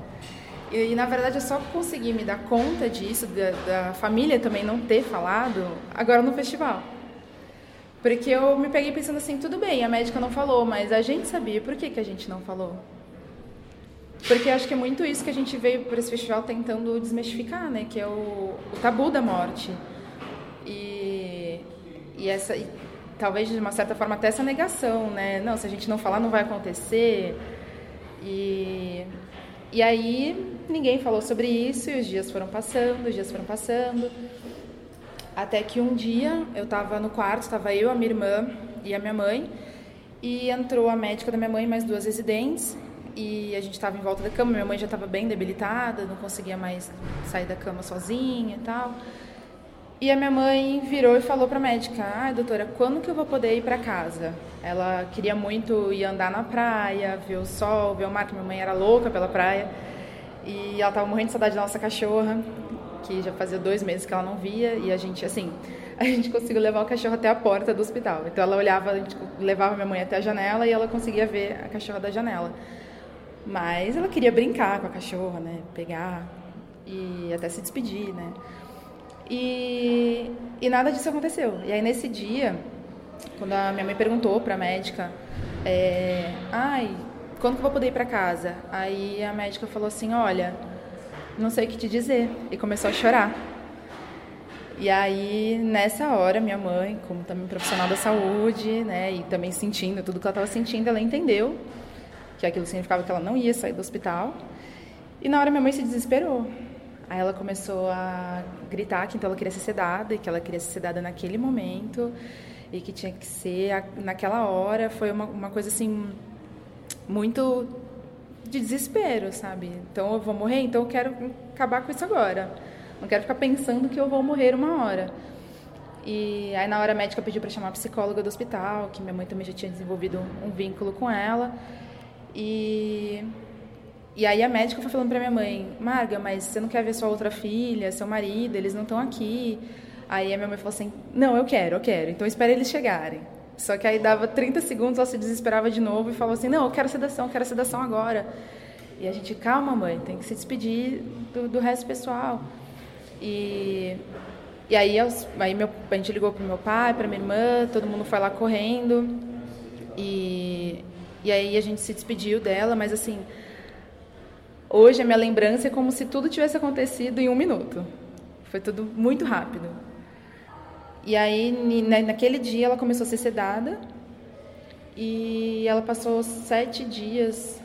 E, na verdade eu só consegui me dar conta disso, da, da família também não ter falado, agora no festival. Porque eu me peguei pensando assim, tudo bem, a médica não falou, mas a gente sabia, por que, que a gente não falou? Porque acho que é muito isso que a gente veio para esse festival tentando desmistificar, né? Que é o, o tabu da morte. E, e essa, e, talvez de uma certa forma até essa negação, né? Não, se a gente não falar não vai acontecer. E, e aí ninguém falou sobre isso e os dias foram passando, os dias foram passando. Até que um dia eu estava no quarto, estava eu, a minha irmã e a minha mãe, e entrou a médica da minha mãe mais duas residentes, e a gente estava em volta da cama, minha mãe já estava bem debilitada, não conseguia mais sair da cama sozinha e tal. E a minha mãe virou e falou para a médica: "Ah, doutora, quando que eu vou poder ir para casa?" Ela queria muito ir andar na praia, ver o sol, ver o mar, que minha mãe era louca pela praia. E ela estava morrendo de saudade da nossa cachorra, que já fazia dois meses que ela não via, e a gente, assim, a gente conseguiu levar o cachorro até a porta do hospital. Então ela olhava, a gente levava minha mãe até a janela e ela conseguia ver a cachorra da janela. Mas ela queria brincar com a cachorra, né? Pegar e até se despedir, né? E, e nada disso aconteceu. E aí nesse dia, quando a minha mãe perguntou para a médica, é, ai, quando que eu vou poder ir para casa? Aí a médica falou assim, olha, não sei o que te dizer. E começou a chorar. E aí, nessa hora, minha mãe, como também profissional da saúde, né, e também sentindo tudo que ela estava sentindo, ela entendeu que aquilo significava que ela não ia sair do hospital. E na hora minha mãe se desesperou. Aí ela começou a gritar que então ela queria ser sedada e que ela queria ser sedada naquele momento e que tinha que ser naquela hora. Foi uma, uma coisa assim muito de desespero, sabe? Então eu vou morrer, então eu quero acabar com isso agora. Não quero ficar pensando que eu vou morrer uma hora. E aí na hora a médica pediu para chamar a psicóloga do hospital, que minha mãe também já tinha desenvolvido um vínculo com ela. E, e aí a médica foi falando para minha mãe, Marga, mas você não quer ver sua outra filha, seu marido, eles não estão aqui. Aí a minha mãe falou assim, não, eu quero, eu quero, então espere eles chegarem. Só que aí dava 30 segundos, ela se desesperava de novo e falou assim, não, eu quero sedação, eu quero sedação agora. E a gente, calma mãe, tem que se despedir do, do resto pessoal. E, e aí, aí meu, a gente ligou pro meu pai, para minha irmã, todo mundo foi lá correndo. E, e aí a gente se despediu dela, mas assim, Hoje a minha lembrança é como se tudo tivesse acontecido em um minuto. Foi tudo muito rápido. E aí, naquele dia, ela começou a ser sedada e ela passou sete dias,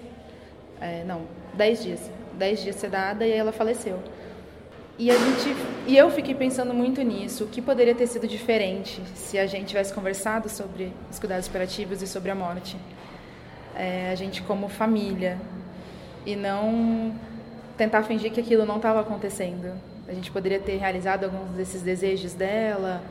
é, não, dez dias, dez dias sedada e aí ela faleceu. E a gente, e eu fiquei pensando muito nisso, o que poderia ter sido diferente se a gente tivesse conversado sobre os cuidados operativos e sobre a morte. É, a gente como família e não tentar fingir que aquilo não estava acontecendo. A gente poderia ter realizado alguns desses desejos dela,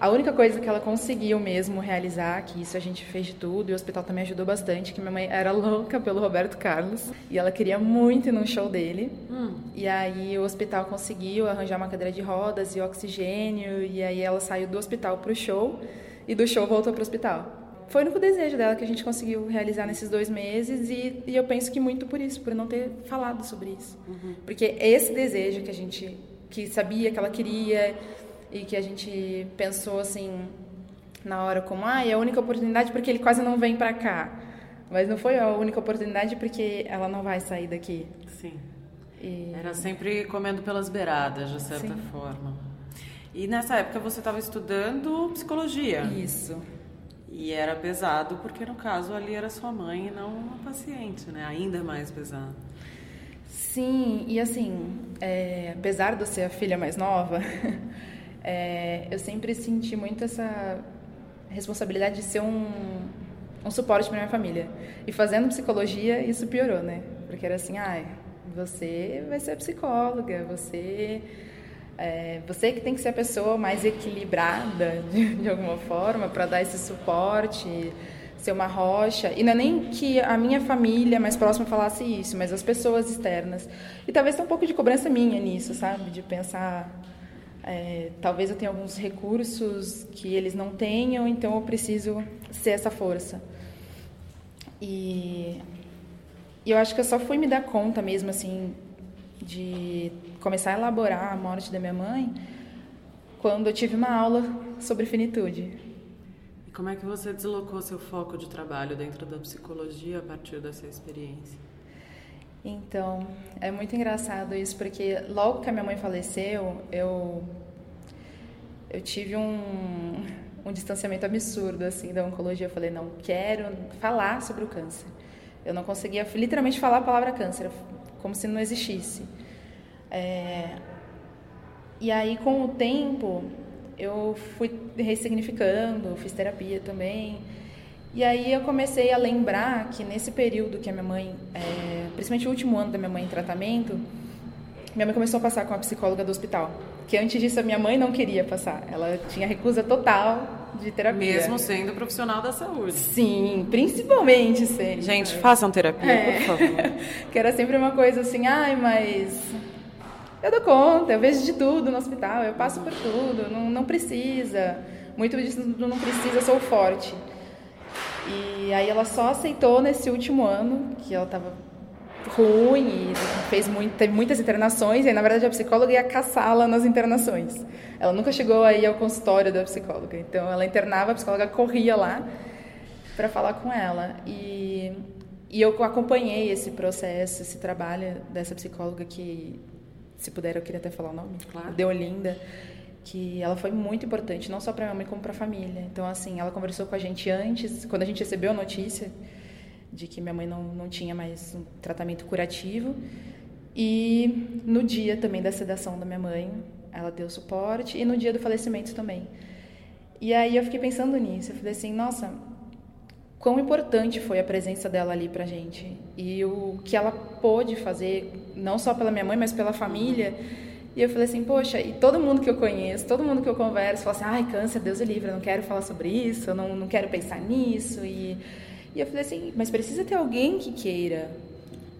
a única coisa que ela conseguiu mesmo realizar, que isso a gente fez de tudo, e o hospital também ajudou bastante, que minha mãe era louca pelo Roberto Carlos, e ela queria muito ir num show dele. Hum. E aí o hospital conseguiu arranjar uma cadeira de rodas e oxigênio, e aí ela saiu do hospital para o show, e do show voltou para o hospital. Foi o único desejo dela que a gente conseguiu realizar nesses dois meses, e, e eu penso que muito por isso, por não ter falado sobre isso. Uhum. Porque esse desejo que a gente que sabia que ela queria e que a gente pensou assim na hora como ah é a única oportunidade porque ele quase não vem para cá. Mas não foi a única oportunidade porque ela não vai sair daqui. Sim. E... era sempre comendo pelas beiradas de certa sim. forma. E nessa época você estava estudando psicologia. Isso. E era pesado porque no caso ali era sua mãe e não uma paciente né? Ainda mais pesado. Sim e assim é, apesar de eu ser a filha mais nova é, eu sempre senti muito essa responsabilidade de ser um, um suporte para minha família. E fazendo psicologia, isso piorou, né? Porque era assim, ai, você vai ser psicóloga, você é, você que tem que ser a pessoa mais equilibrada de, de alguma forma para dar esse suporte, ser uma rocha. E não é nem que a minha família mais próxima falasse isso, mas as pessoas externas. E talvez tenha um pouco de cobrança minha nisso, sabe? De pensar, é, talvez eu tenha alguns recursos que eles não tenham, então eu preciso ser essa força. E, e eu acho que eu só fui me dar conta mesmo, assim, de começar a elaborar a morte da minha mãe quando eu tive uma aula sobre finitude. E como é que você deslocou seu foco de trabalho dentro da psicologia a partir dessa experiência? Então, é muito engraçado isso, porque logo que a minha mãe faleceu, eu, eu tive um, um distanciamento absurdo assim da oncologia. Eu falei, não quero falar sobre o câncer. Eu não conseguia literalmente falar a palavra câncer, como se não existisse. É, e aí, com o tempo, eu fui ressignificando, fiz terapia também. E aí eu comecei a lembrar que nesse período que a minha mãe, é, principalmente o último ano da minha mãe em tratamento, minha mãe começou a passar com a psicóloga do hospital. Que antes disso a minha mãe não queria passar. Ela tinha recusa total de terapia. Mesmo sendo profissional da saúde. Sim, principalmente sempre. Gente, façam terapia, é. por favor. que era sempre uma coisa assim, ai, mas eu dou conta, eu vejo de tudo no hospital, eu passo por tudo, não, não precisa. Muito disso não precisa, sou forte. E aí ela só aceitou nesse último ano, que ela estava ruim e fez muito, teve muitas internações, e aí, na verdade a psicóloga ia caçá-la nas internações. Ela nunca chegou aí ao consultório da psicóloga, então ela internava, a psicóloga corria lá para falar com ela. E, e eu acompanhei esse processo, esse trabalho dessa psicóloga que, se puder, eu queria até falar o nome, claro. Deolinda que ela foi muito importante, não só para minha mãe, como para a família. Então, assim, ela conversou com a gente antes, quando a gente recebeu a notícia de que minha mãe não, não tinha mais um tratamento curativo. E no dia também da sedação da minha mãe, ela deu suporte, e no dia do falecimento também. E aí eu fiquei pensando nisso, eu falei assim, nossa, quão importante foi a presença dela ali pra gente. E o que ela pôde fazer, não só pela minha mãe, mas pela família e eu falei assim, poxa, e todo mundo que eu conheço, todo mundo que eu converso, fala assim, ai, câncer, Deus é livre, eu não quero falar sobre isso, eu não, não quero pensar nisso. E, e eu falei assim, mas precisa ter alguém que queira.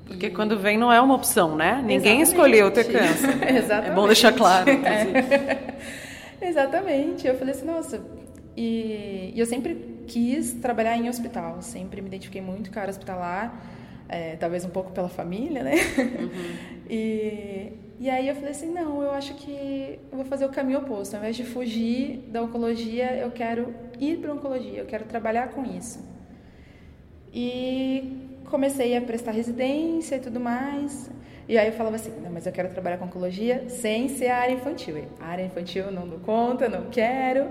Porque e... quando vem não é uma opção, né? Ninguém Exatamente. escolheu ter câncer. Exatamente. É bom deixar claro. É. Exatamente. Eu falei assim, nossa. E, e, eu sempre quis trabalhar em hospital, sempre me identifiquei muito com a área hospitalar, é, talvez um pouco pela família, né? Uhum. E, e aí eu falei assim, não, eu acho que eu vou fazer o caminho oposto. Ao invés de fugir da oncologia, eu quero ir para a oncologia, eu quero trabalhar com isso. E comecei a prestar residência e tudo mais. E aí eu falava assim, não, mas eu quero trabalhar com oncologia sem ser a área infantil. A área infantil não dou conta, não quero.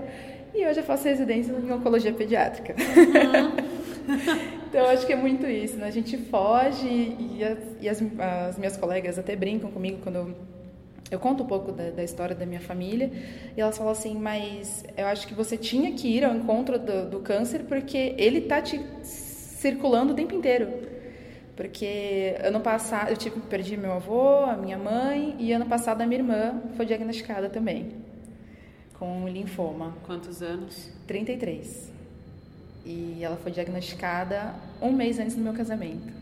E hoje eu faço residência em oncologia pediátrica. Uhum. então acho que é muito isso, né? A gente foge e, as, e as, as, minhas colegas até brincam comigo quando eu, eu conto um pouco da, da, história da minha família e elas falam assim, mas eu acho que você tinha que ir ao encontro do, do câncer porque ele tá te circulando o tempo inteiro. Porque ano passado eu tive, perdi meu avô, a minha mãe, e ano passado a minha irmã foi diagnosticada também com linfoma. Quantos anos? 33. E ela foi diagnosticada um mês antes do meu casamento.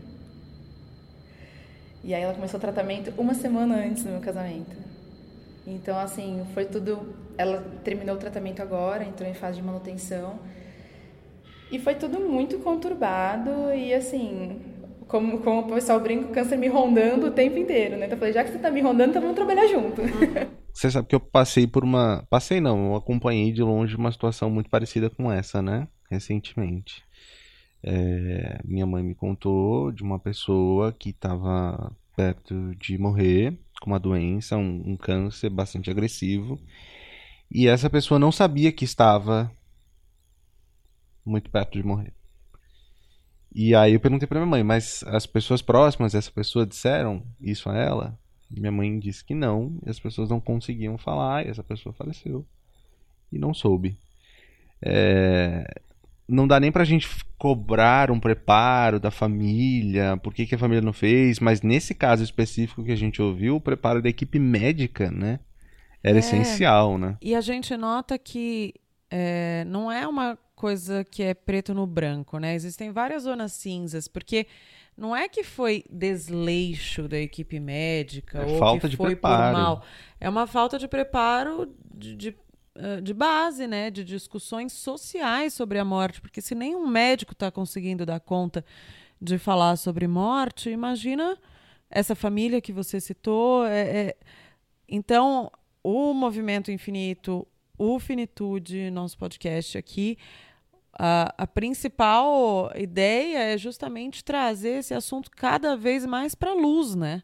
E aí ela começou o tratamento uma semana antes do meu casamento. Então, assim, foi tudo. Ela terminou o tratamento agora, entrou em fase de manutenção. E foi tudo muito conturbado e, assim, como, como o pessoal brinca, o câncer me rondando o tempo inteiro, né? Então eu falei, já que você tá me rondando, então vamos trabalhar junto. Você sabe que eu passei por uma. Passei não, eu acompanhei de longe uma situação muito parecida com essa, né? Recentemente. É, minha mãe me contou de uma pessoa que estava perto de morrer com uma doença, um, um câncer bastante agressivo. E essa pessoa não sabia que estava muito perto de morrer. E aí eu perguntei pra minha mãe, mas as pessoas próximas dessa pessoa disseram isso a ela? E minha mãe disse que não, e as pessoas não conseguiam falar, e essa pessoa faleceu. E não soube. É... Não dá nem pra gente cobrar um preparo da família, por que, que a família não fez, mas nesse caso específico que a gente ouviu, o preparo da equipe médica, né? Era é, essencial, né? E a gente nota que é, não é uma coisa que é preto no branco, né? Existem várias zonas cinzas, porque não é que foi desleixo da equipe médica é ou falta que de foi preparo. por mal. É uma falta de preparo de, de, de, base, né? De discussões sociais sobre a morte, porque se nenhum médico está conseguindo dar conta de falar sobre morte, imagina essa família que você citou. É, é... Então, o Movimento Infinito, o Finitude, nosso podcast aqui, a, a principal ideia é justamente trazer esse assunto cada vez mais para a luz, né?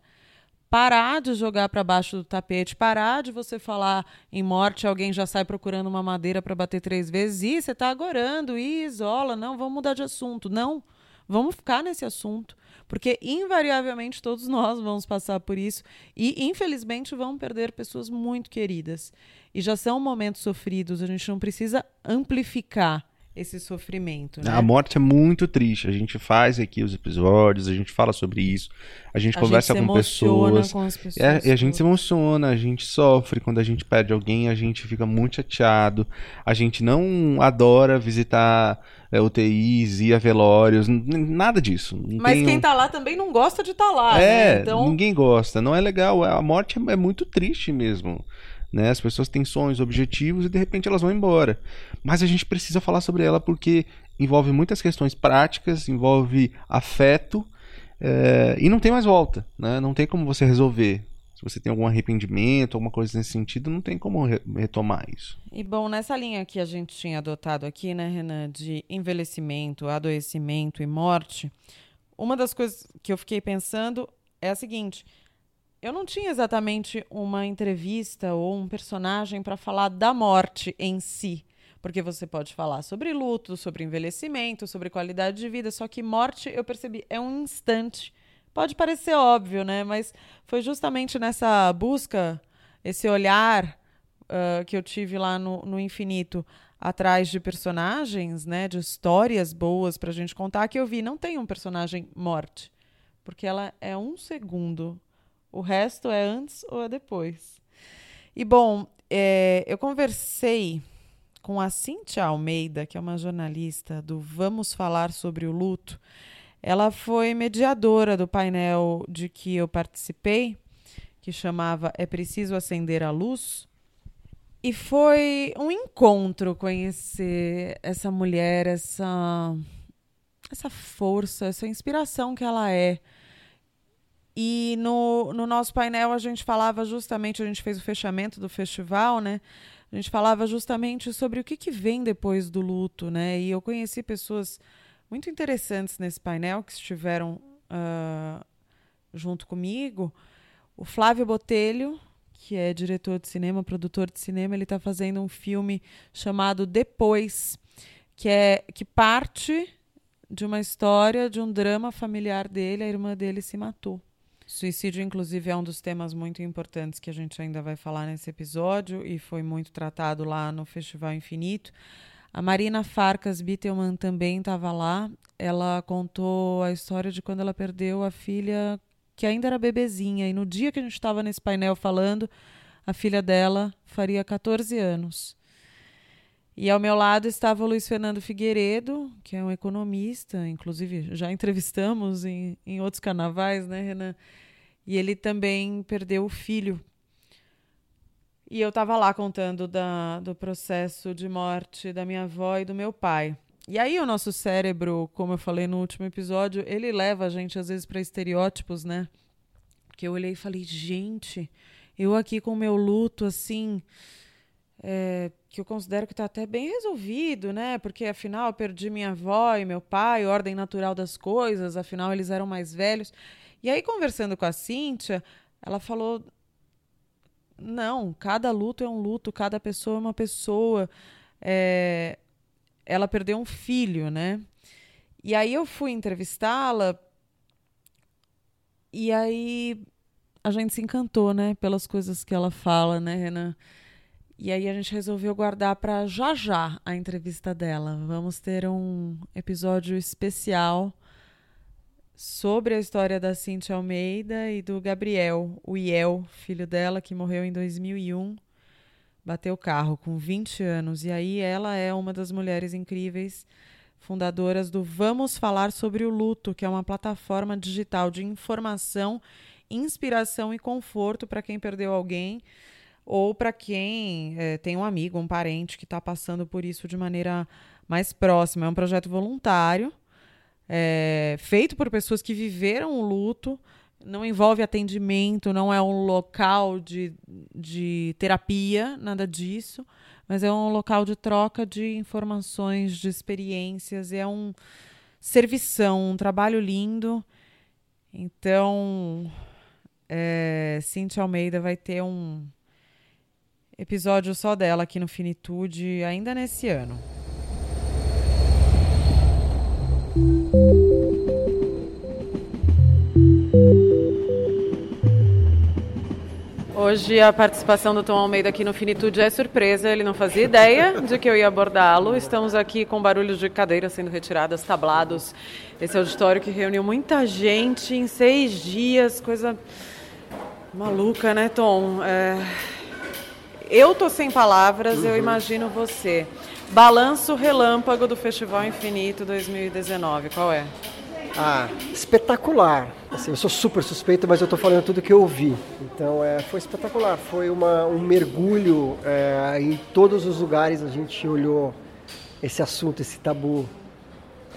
Parar de jogar para baixo do tapete, parar de você falar em morte, alguém já sai procurando uma madeira para bater três vezes, e você está agorando, e isola, não, vamos mudar de assunto. Não, vamos ficar nesse assunto, porque invariavelmente todos nós vamos passar por isso e infelizmente vamos perder pessoas muito queridas. E já são momentos sofridos, a gente não precisa amplificar esse sofrimento. Né? A morte é muito triste. A gente faz aqui os episódios, a gente fala sobre isso, a gente a conversa gente com pessoas. Com pessoas é, e a gente se emociona, a gente sofre quando a gente perde alguém, a gente fica muito chateado. A gente não adora visitar é, UTIs, ir a velórios, nada disso. Não Mas quem um... tá lá também não gosta de estar tá lá. É, né? então... ninguém gosta. Não é legal. A morte é muito triste mesmo. Né? As pessoas têm sonhos, objetivos e de repente elas vão embora. Mas a gente precisa falar sobre ela porque envolve muitas questões práticas, envolve afeto é, e não tem mais volta. Né? Não tem como você resolver. Se você tem algum arrependimento, alguma coisa nesse sentido, não tem como re retomar isso. E bom, nessa linha que a gente tinha adotado aqui, né, Renan, de envelhecimento, adoecimento e morte, uma das coisas que eu fiquei pensando é a seguinte: eu não tinha exatamente uma entrevista ou um personagem para falar da morte em si. Porque você pode falar sobre luto, sobre envelhecimento, sobre qualidade de vida, só que morte, eu percebi, é um instante. Pode parecer óbvio, né? Mas foi justamente nessa busca, esse olhar uh, que eu tive lá no, no infinito, atrás de personagens, né? De histórias boas para a gente contar, que eu vi, não tem um personagem morte. Porque ela é um segundo o resto é antes ou é depois. E bom, é, eu conversei com a Cintia Almeida, que é uma jornalista do Vamos Falar sobre o Luto. Ela foi mediadora do painel de que eu participei, que chamava É Preciso Acender a Luz. E foi um encontro conhecer essa mulher, essa, essa força, essa inspiração que ela é e no, no nosso painel a gente falava justamente, a gente fez o fechamento do festival, né? A gente falava justamente sobre o que, que vem depois do luto, né? E eu conheci pessoas muito interessantes nesse painel que estiveram uh, junto comigo. O Flávio Botelho, que é diretor de cinema, produtor de cinema, ele está fazendo um filme chamado Depois, que é que parte de uma história de um drama familiar dele. A irmã dele se matou. Suicídio, inclusive, é um dos temas muito importantes que a gente ainda vai falar nesse episódio e foi muito tratado lá no Festival Infinito. A Marina Farcas Bittelman também estava lá. Ela contou a história de quando ela perdeu a filha que ainda era bebezinha. E no dia que a gente estava nesse painel falando, a filha dela faria 14 anos. E ao meu lado estava o Luiz Fernando Figueiredo, que é um economista, inclusive já entrevistamos em, em outros carnavais, né, Renan? E ele também perdeu o filho. E eu estava lá contando da, do processo de morte da minha avó e do meu pai. E aí o nosso cérebro, como eu falei no último episódio, ele leva a gente às vezes para estereótipos, né? Porque eu olhei e falei, gente, eu aqui com o meu luto assim, é, que eu considero que está até bem resolvido, né? Porque afinal eu perdi minha avó e meu pai, ordem natural das coisas, afinal eles eram mais velhos. E aí, conversando com a Cíntia, ela falou: não, cada luto é um luto, cada pessoa é uma pessoa. É, ela perdeu um filho, né? E aí eu fui entrevistá-la e aí a gente se encantou, né, pelas coisas que ela fala, né, Renan? E aí a gente resolveu guardar para já já a entrevista dela. Vamos ter um episódio especial sobre a história da Cintia Almeida e do Gabriel, o Iel, filho dela, que morreu em 2001. Bateu carro com 20 anos. E aí ela é uma das mulheres incríveis fundadoras do Vamos Falar sobre o Luto, que é uma plataforma digital de informação, inspiração e conforto para quem perdeu alguém ou para quem é, tem um amigo, um parente que está passando por isso de maneira mais próxima. É um projeto voluntário, é, feito por pessoas que viveram o luto, não envolve atendimento, não é um local de, de terapia, nada disso, mas é um local de troca de informações, de experiências, é um servição, um trabalho lindo. Então, é, Cintia Almeida vai ter um, Episódio só dela aqui no Finitude, ainda nesse ano. Hoje a participação do Tom Almeida aqui no Finitude é surpresa, ele não fazia ideia de que eu ia abordá-lo. Estamos aqui com barulhos de cadeiras sendo retiradas, tablados. Esse auditório que reuniu muita gente em seis dias, coisa maluca, né, Tom? É... Eu tô sem palavras, uhum. eu imagino você. Balanço relâmpago do Festival Infinito 2019, qual é? Ah, espetacular. Assim, eu sou super suspeito, mas eu estou falando tudo que eu ouvi. Então, é, foi espetacular. Foi uma, um mergulho é, em todos os lugares. A gente olhou esse assunto, esse tabu.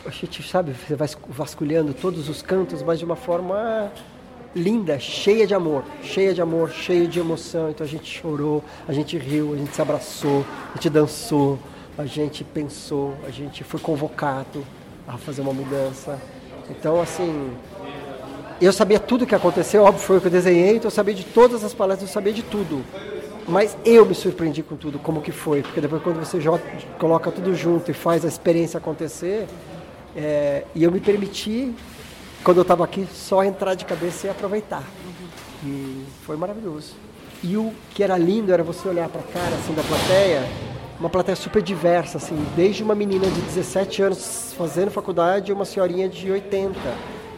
A gente, sabe, você vai vasculhando todos os cantos, mas de uma forma linda, cheia de amor, cheia de amor, cheia de emoção. Então a gente chorou, a gente riu, a gente se abraçou, a gente dançou, a gente pensou, a gente foi convocado a fazer uma mudança. Então, assim, eu sabia tudo o que aconteceu, óbvio, foi o que eu desenhei, então eu sabia de todas as palestras, eu sabia de tudo. Mas eu me surpreendi com tudo, como que foi, porque depois quando você joga, coloca tudo junto e faz a experiência acontecer, é, e eu me permiti quando eu estava aqui, só entrar de cabeça e aproveitar. Uhum. E foi maravilhoso. E o que era lindo era você olhar para a cara assim, da plateia, uma plateia super diversa, assim, desde uma menina de 17 anos fazendo faculdade uma senhorinha de 80.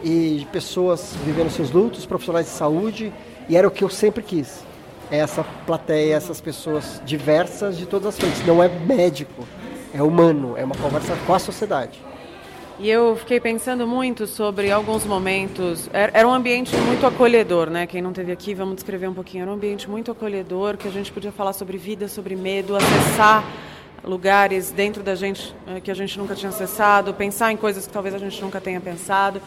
E pessoas vivendo seus lutos, profissionais de saúde, e era o que eu sempre quis. Essa plateia, essas pessoas diversas de todas as frentes. Não é médico, é humano, é uma conversa com a sociedade. E eu fiquei pensando muito sobre alguns momentos. Era um ambiente muito acolhedor, né? Quem não teve aqui, vamos descrever um pouquinho. Era um ambiente muito acolhedor, que a gente podia falar sobre vida, sobre medo, acessar lugares dentro da gente eh, que a gente nunca tinha acessado, pensar em coisas que talvez a gente nunca tenha pensado.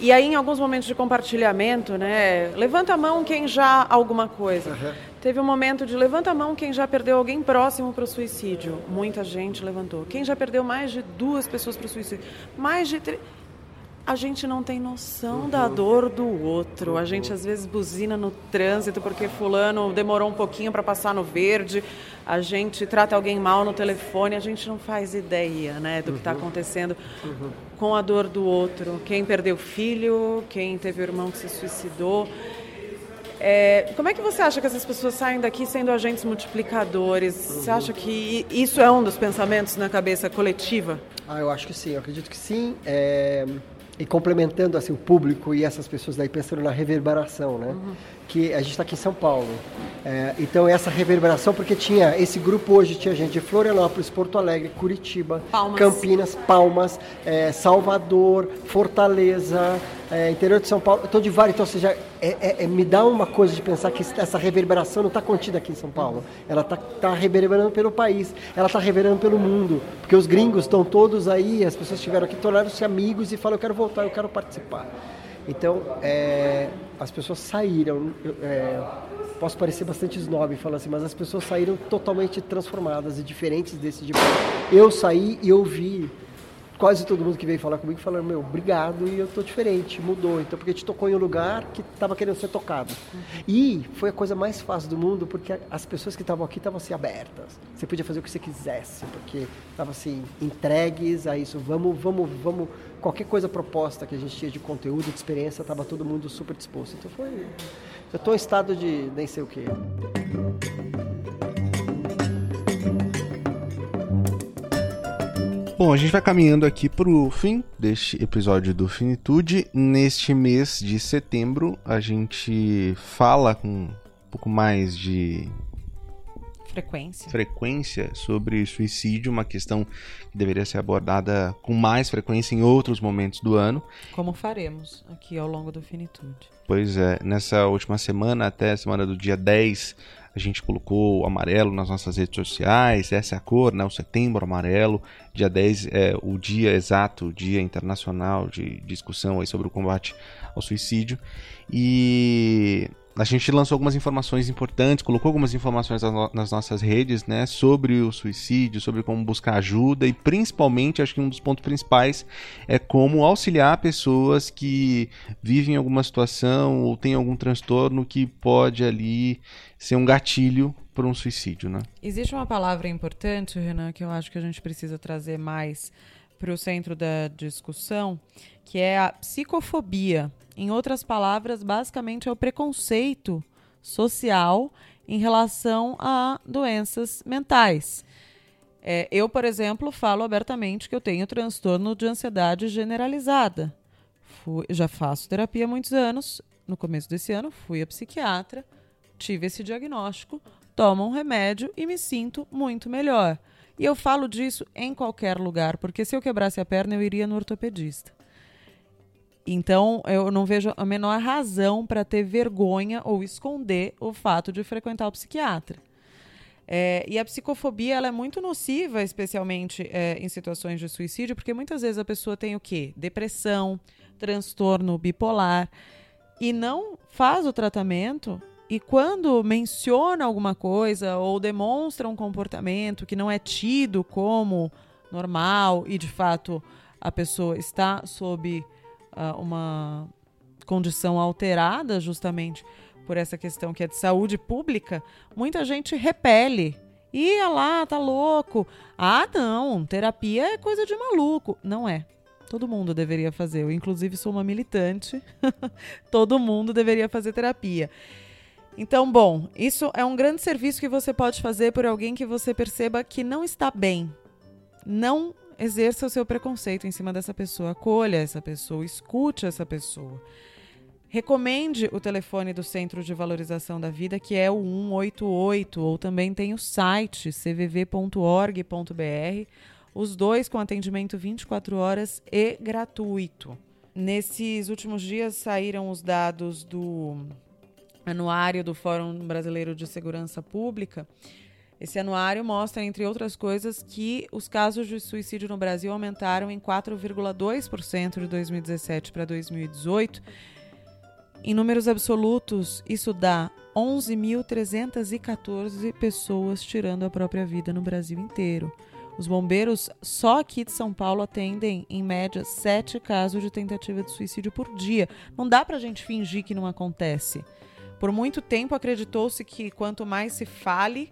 E aí, em alguns momentos de compartilhamento, né? Levanta a mão quem já alguma coisa. Uhum. Teve um momento de levanta a mão quem já perdeu alguém próximo para o suicídio. Muita gente levantou. Quem já perdeu mais de duas pessoas para o suicídio? Mais de três a gente não tem noção uhum. da dor do outro. Uhum. A gente às vezes buzina no trânsito porque fulano demorou um pouquinho para passar no verde. A gente trata alguém mal no telefone, a gente não faz ideia, né, do uhum. que está acontecendo uhum. com a dor do outro. Quem perdeu filho, quem teve irmão que se suicidou. É, como é que você acha que essas pessoas saem daqui sendo agentes multiplicadores? Você acha que isso é um dos pensamentos na cabeça coletiva? Ah, eu acho que sim, eu acredito que sim. É e complementando assim o público e essas pessoas daí pensando na reverberação, né? Uhum. Que a gente está aqui em São Paulo, é, então essa reverberação porque tinha esse grupo hoje tinha gente de Florianópolis, Porto Alegre, Curitiba, Palmas. Campinas, Palmas, é, Salvador, Fortaleza, é, interior de São Paulo, estou de vários, então ou seja, é, é, é, me dá uma coisa de pensar que essa reverberação não está contida aqui em São Paulo, ela está tá reverberando pelo país, ela está reverberando pelo mundo, porque os gringos estão todos aí, as pessoas estiveram aqui, tornaram-se amigos e falam, eu quero voltar, eu quero participar. Então, é, as pessoas saíram, é, posso parecer bastante snob falando assim, mas as pessoas saíram totalmente transformadas e diferentes desse tipo. Eu saí e eu vi quase todo mundo que veio falar comigo falando, meu, obrigado e eu tô diferente, mudou. Então, porque te tocou em um lugar que estava querendo ser tocado. E foi a coisa mais fácil do mundo, porque as pessoas que estavam aqui estavam assim abertas. Você podia fazer o que você quisesse, porque estavam assim entregues a isso. Vamos, vamos, vamos. Qualquer coisa proposta que a gente tinha de conteúdo, de experiência, estava todo mundo super disposto. Então foi. Eu estou em estado de nem sei o que. Bom, a gente vai caminhando aqui para o fim deste episódio do Finitude. Neste mês de setembro, a gente fala com um pouco mais de frequência. frequência sobre suicídio, uma questão que deveria ser abordada com mais frequência em outros momentos do ano. Como faremos aqui ao longo do Finitude. Pois é, nessa última semana, até a semana do dia 10, a gente colocou amarelo nas nossas redes sociais, essa é a cor, né? o setembro amarelo. Dia 10 é o dia exato, o dia internacional de discussão aí sobre o combate ao suicídio. E a gente lançou algumas informações importantes, colocou algumas informações nas nossas redes, né, sobre o suicídio, sobre como buscar ajuda e principalmente, acho que um dos pontos principais é como auxiliar pessoas que vivem alguma situação ou têm algum transtorno que pode ali ser um gatilho para um suicídio, né? Existe uma palavra importante, Renan, que eu acho que a gente precisa trazer mais para o centro da discussão, que é a psicofobia. Em outras palavras, basicamente é o preconceito social em relação a doenças mentais. É, eu, por exemplo, falo abertamente que eu tenho transtorno de ansiedade generalizada. Fui, já faço terapia há muitos anos. No começo desse ano, fui a psiquiatra, tive esse diagnóstico, tomo um remédio e me sinto muito melhor. E eu falo disso em qualquer lugar, porque se eu quebrasse a perna, eu iria no ortopedista. Então, eu não vejo a menor razão para ter vergonha ou esconder o fato de frequentar o psiquiatra. É, e a psicofobia ela é muito nociva, especialmente é, em situações de suicídio, porque muitas vezes a pessoa tem o quê? Depressão, transtorno bipolar, e não faz o tratamento e quando menciona alguma coisa ou demonstra um comportamento que não é tido como normal e de fato a pessoa está sob uh, uma condição alterada justamente por essa questão que é de saúde pública, muita gente repele. Ia lá, tá louco. Ah, não, terapia é coisa de maluco. Não é. Todo mundo deveria fazer. Eu, inclusive, sou uma militante. Todo mundo deveria fazer terapia. Então, bom, isso é um grande serviço que você pode fazer por alguém que você perceba que não está bem. Não exerça o seu preconceito em cima dessa pessoa, acolha essa pessoa, escute essa pessoa. Recomende o telefone do Centro de Valorização da Vida, que é o 188, ou também tem o site cvv.org.br, os dois com atendimento 24 horas e gratuito. Nesses últimos dias saíram os dados do anuário do Fórum Brasileiro de Segurança Pública. Esse anuário mostra, entre outras coisas, que os casos de suicídio no Brasil aumentaram em 4,2% de 2017 para 2018. Em números absolutos, isso dá 11.314 pessoas tirando a própria vida no Brasil inteiro. Os bombeiros só aqui de São Paulo atendem, em média, sete casos de tentativa de suicídio por dia. Não dá pra gente fingir que não acontece. Por muito tempo acreditou-se que quanto mais se fale,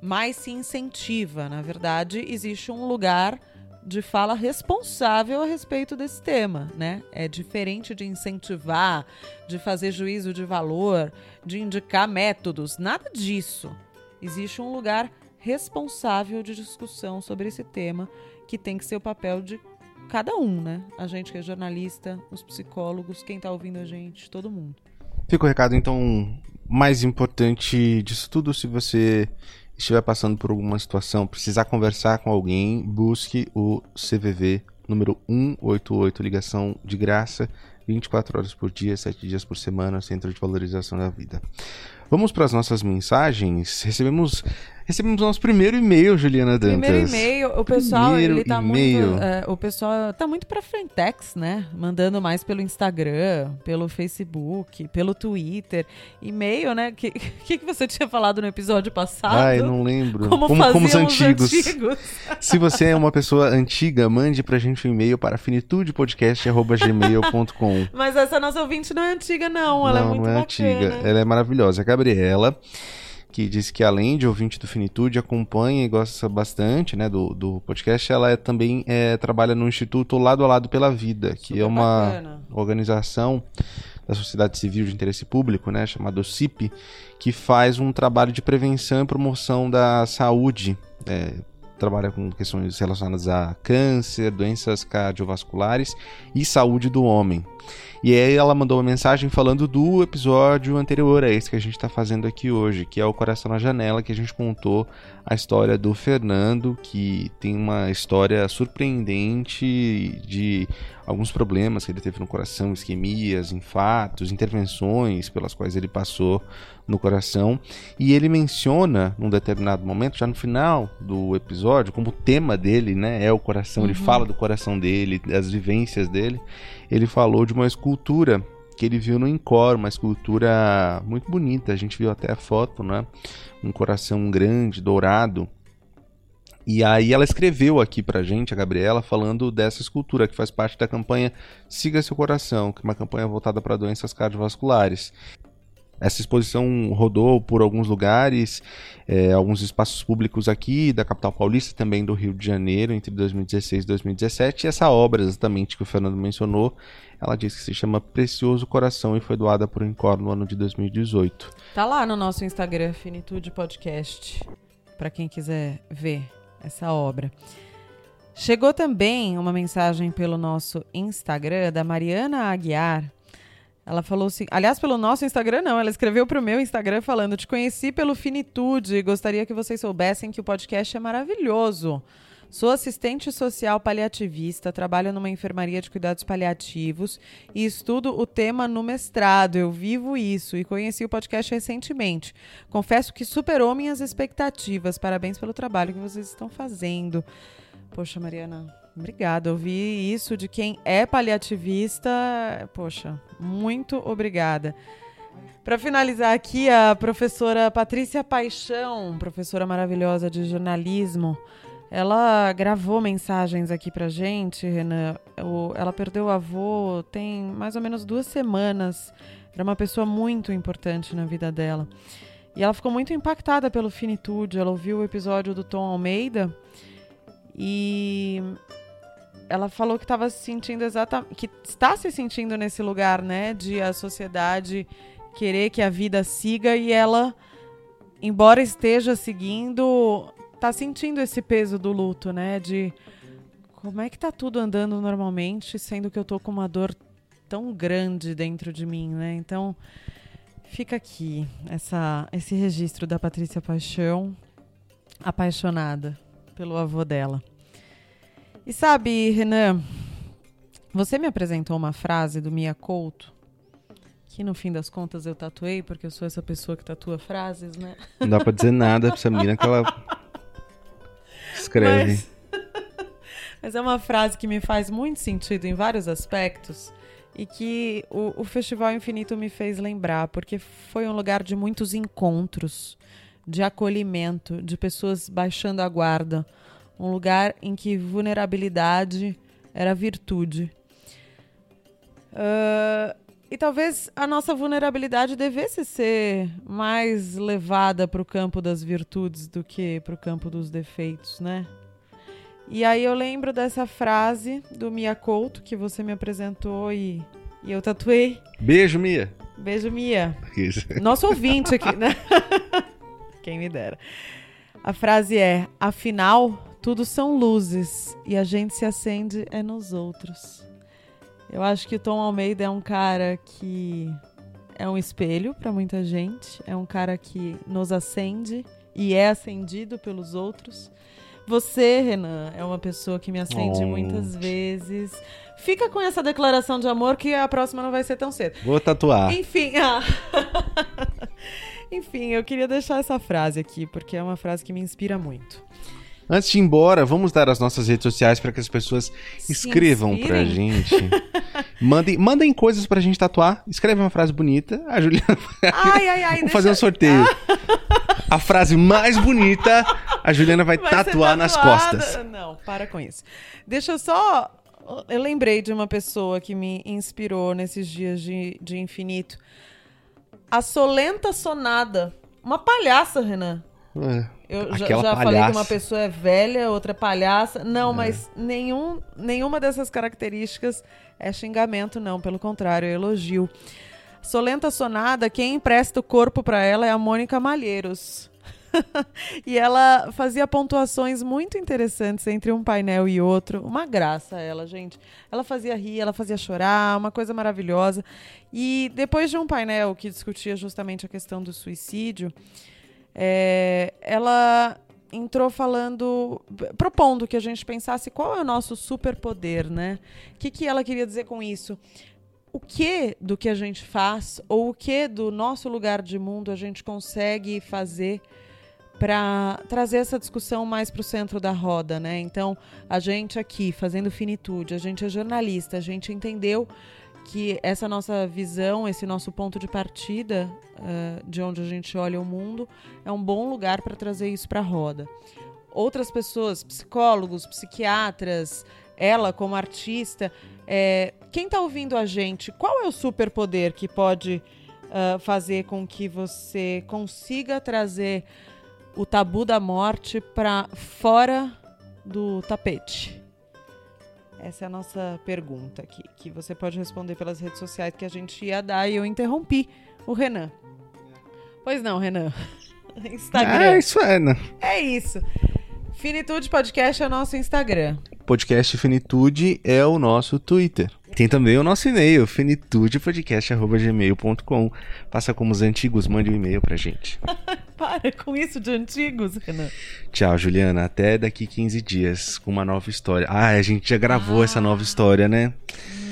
mais se incentiva. Na verdade, existe um lugar de fala responsável a respeito desse tema, né? É diferente de incentivar, de fazer juízo de valor, de indicar métodos, nada disso. Existe um lugar responsável de discussão sobre esse tema, que tem que ser o papel de cada um, né? A gente que é jornalista, os psicólogos, quem está ouvindo a gente, todo mundo. Fica o recado, então, mais importante disso tudo, se você estiver passando por alguma situação, precisar conversar com alguém, busque o CVV número 188, ligação de graça, 24 horas por dia, 7 dias por semana, Centro de Valorização da Vida. Vamos para as nossas mensagens. Recebemos Recebemos nosso primeiro e-mail, Juliana Dantas. Primeiro e-mail. O pessoal, primeiro ele tá muito. É, o pessoal tá muito pra Frentex, né? Mandando mais pelo Instagram, pelo Facebook, pelo Twitter. E-mail, né? O que, que, que, você tinha falado no episódio passado? Ai, não lembro. Como, como, como os antigos. Os antigos. Se você é uma pessoa antiga, mande pra gente um e-mail para finitudepodcast.gmail.com. Mas essa nossa ouvinte não é antiga, não. Ela é não, é muito não é bacana. antiga. Ela é maravilhosa. A Gabriela que disse que além de ouvinte do Finitude, acompanha e gosta bastante né, do, do podcast, ela é, também é, trabalha no Instituto Lado a Lado pela Vida, que Super é uma bacana. organização da sociedade civil de interesse público, né, chamada CIP, que faz um trabalho de prevenção e promoção da saúde. É, trabalha com questões relacionadas a câncer, doenças cardiovasculares e saúde do homem. E aí ela mandou uma mensagem falando do episódio anterior a esse que a gente está fazendo aqui hoje, que é o Coração na Janela, que a gente contou a história do Fernando, que tem uma história surpreendente de alguns problemas que ele teve no coração, isquemias, infartos, intervenções pelas quais ele passou no coração. E ele menciona, num determinado momento, já no final do episódio, como o tema dele né, é o coração, uhum. ele fala do coração dele, das vivências dele. Ele falou de uma escultura que ele viu no Incor, uma escultura muito bonita. A gente viu até a foto, né? Um coração grande, dourado, e aí ela escreveu aqui pra gente, a Gabriela, falando dessa escultura que faz parte da campanha Siga Seu Coração, que é uma campanha voltada para doenças cardiovasculares. Essa exposição rodou por alguns lugares, é, alguns espaços públicos aqui da capital paulista, também do Rio de Janeiro, entre 2016 e 2017. E essa obra, exatamente que o Fernando mencionou, ela diz que se chama Precioso Coração e foi doada por Encore no ano de 2018. Tá lá no nosso Instagram, Finitude Podcast, para quem quiser ver essa obra. Chegou também uma mensagem pelo nosso Instagram da Mariana Aguiar. Ela falou assim, aliás, pelo nosso Instagram não, ela escreveu para o meu Instagram falando: Te conheci pelo Finitude, gostaria que vocês soubessem que o podcast é maravilhoso. Sou assistente social paliativista, trabalho numa enfermaria de cuidados paliativos e estudo o tema no mestrado. Eu vivo isso e conheci o podcast recentemente. Confesso que superou minhas expectativas. Parabéns pelo trabalho que vocês estão fazendo. Poxa, Mariana, obrigada. Ouvir isso de quem é paliativista. Poxa, muito obrigada. Para finalizar aqui, a professora Patrícia Paixão, professora maravilhosa de jornalismo, ela gravou mensagens aqui pra gente, Renan. Ela perdeu o avô tem mais ou menos duas semanas. Era uma pessoa muito importante na vida dela. E ela ficou muito impactada pelo Finitude. Ela ouviu o episódio do Tom Almeida e ela falou que estava se sentindo exatamente. que está se sentindo nesse lugar, né? De a sociedade querer que a vida siga e ela, embora esteja seguindo, tá sentindo esse peso do luto, né? De como é que tá tudo andando normalmente, sendo que eu tô com uma dor tão grande dentro de mim, né? Então, fica aqui essa, esse registro da Patrícia Paixão, apaixonada pelo avô dela. E sabe, Renan, você me apresentou uma frase do Mia Couto, que no fim das contas eu tatuei, porque eu sou essa pessoa que tatua frases, né? Não dá pra dizer nada pra essa menina que ela escreve. Mas, mas é uma frase que me faz muito sentido em vários aspectos, e que o, o Festival Infinito me fez lembrar, porque foi um lugar de muitos encontros, de acolhimento, de pessoas baixando a guarda, um lugar em que vulnerabilidade era virtude. Uh, e talvez a nossa vulnerabilidade devesse ser mais levada para o campo das virtudes do que para o campo dos defeitos, né? E aí eu lembro dessa frase do Mia Couto que você me apresentou e, e eu tatuei. Beijo, Mia. Beijo, Mia. Nosso ouvinte aqui, né? Quem me dera. A frase é: afinal, tudo são luzes e a gente se acende é nos outros. Eu acho que o Tom Almeida é um cara que é um espelho para muita gente, é um cara que nos acende e é acendido pelos outros. Você, Renan, é uma pessoa que me acende oh. muitas vezes. Fica com essa declaração de amor que a próxima não vai ser tão cedo. Vou tatuar. Enfim, ah. Enfim, eu queria deixar essa frase aqui porque é uma frase que me inspira muito. Antes de ir embora, vamos dar as nossas redes sociais para que as pessoas Se escrevam inspirem. pra gente. mandem, mandem coisas pra gente tatuar. Escreve uma frase bonita. A Juliana ai, ai, ai, Vamos fazer um sorteio. a frase mais bonita, a Juliana vai, vai tatuar nas costas. Não, para com isso. Deixa eu só. Eu lembrei de uma pessoa que me inspirou nesses dias de, de infinito. A Solenta Sonada. Uma palhaça, Renan. Eu já, já falei que uma pessoa é velha, outra é palhaça. Não, é. mas nenhum, nenhuma dessas características é xingamento, não. Pelo contrário, é elogio. Solenta Sonada, quem empresta o corpo para ela é a Mônica Malheiros. e ela fazia pontuações muito interessantes entre um painel e outro. Uma graça ela, gente. Ela fazia rir, ela fazia chorar, uma coisa maravilhosa. E depois de um painel que discutia justamente a questão do suicídio, é, ela entrou falando, propondo que a gente pensasse qual é o nosso superpoder, né? O que, que ela queria dizer com isso? O que do que a gente faz, ou o que do nosso lugar de mundo a gente consegue fazer para trazer essa discussão mais para o centro da roda, né? Então, a gente aqui fazendo finitude, a gente é jornalista, a gente entendeu que essa nossa visão, esse nosso ponto de partida uh, de onde a gente olha o mundo, é um bom lugar para trazer isso para a roda. Outras pessoas, psicólogos, psiquiatras, ela como artista, é, quem está ouvindo a gente, qual é o superpoder que pode uh, fazer com que você consiga trazer o tabu da morte para fora do tapete? Essa é a nossa pergunta aqui, que você pode responder pelas redes sociais que a gente ia dar e eu interrompi o Renan. Pois não, Renan. Instagram. É isso, é, né? É isso. Finitude Podcast é o nosso Instagram. Podcast Finitude é o nosso Twitter. Tem também o nosso e-mail, finitudepodcast.gmail.com. Faça como os antigos, mande um e-mail pra gente. Para com isso de antigos, Renan. Tchau, Juliana. Até daqui 15 dias com uma nova história. Ah, a gente já gravou ah. essa nova história, né?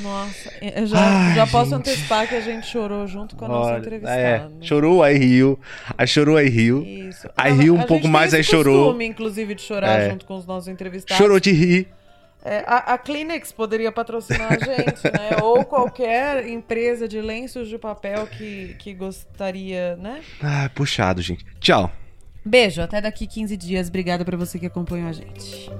Nossa, eu já, Ai, já posso antecipar que a gente chorou junto com a nossa entrevistada. É, chorou, aí riu. Aí chorou, aí riu. Isso. Aí riu um pouco mais, aí chorou. costume, inclusive, de chorar é. junto com os nossos entrevistados. Chorou de rir. É, a, a Kleenex poderia patrocinar a gente, né? Ou qualquer empresa de lenços de papel que, que gostaria, né? Ah, puxado, gente. Tchau. Beijo, até daqui 15 dias. Obrigada para você que acompanhou a gente.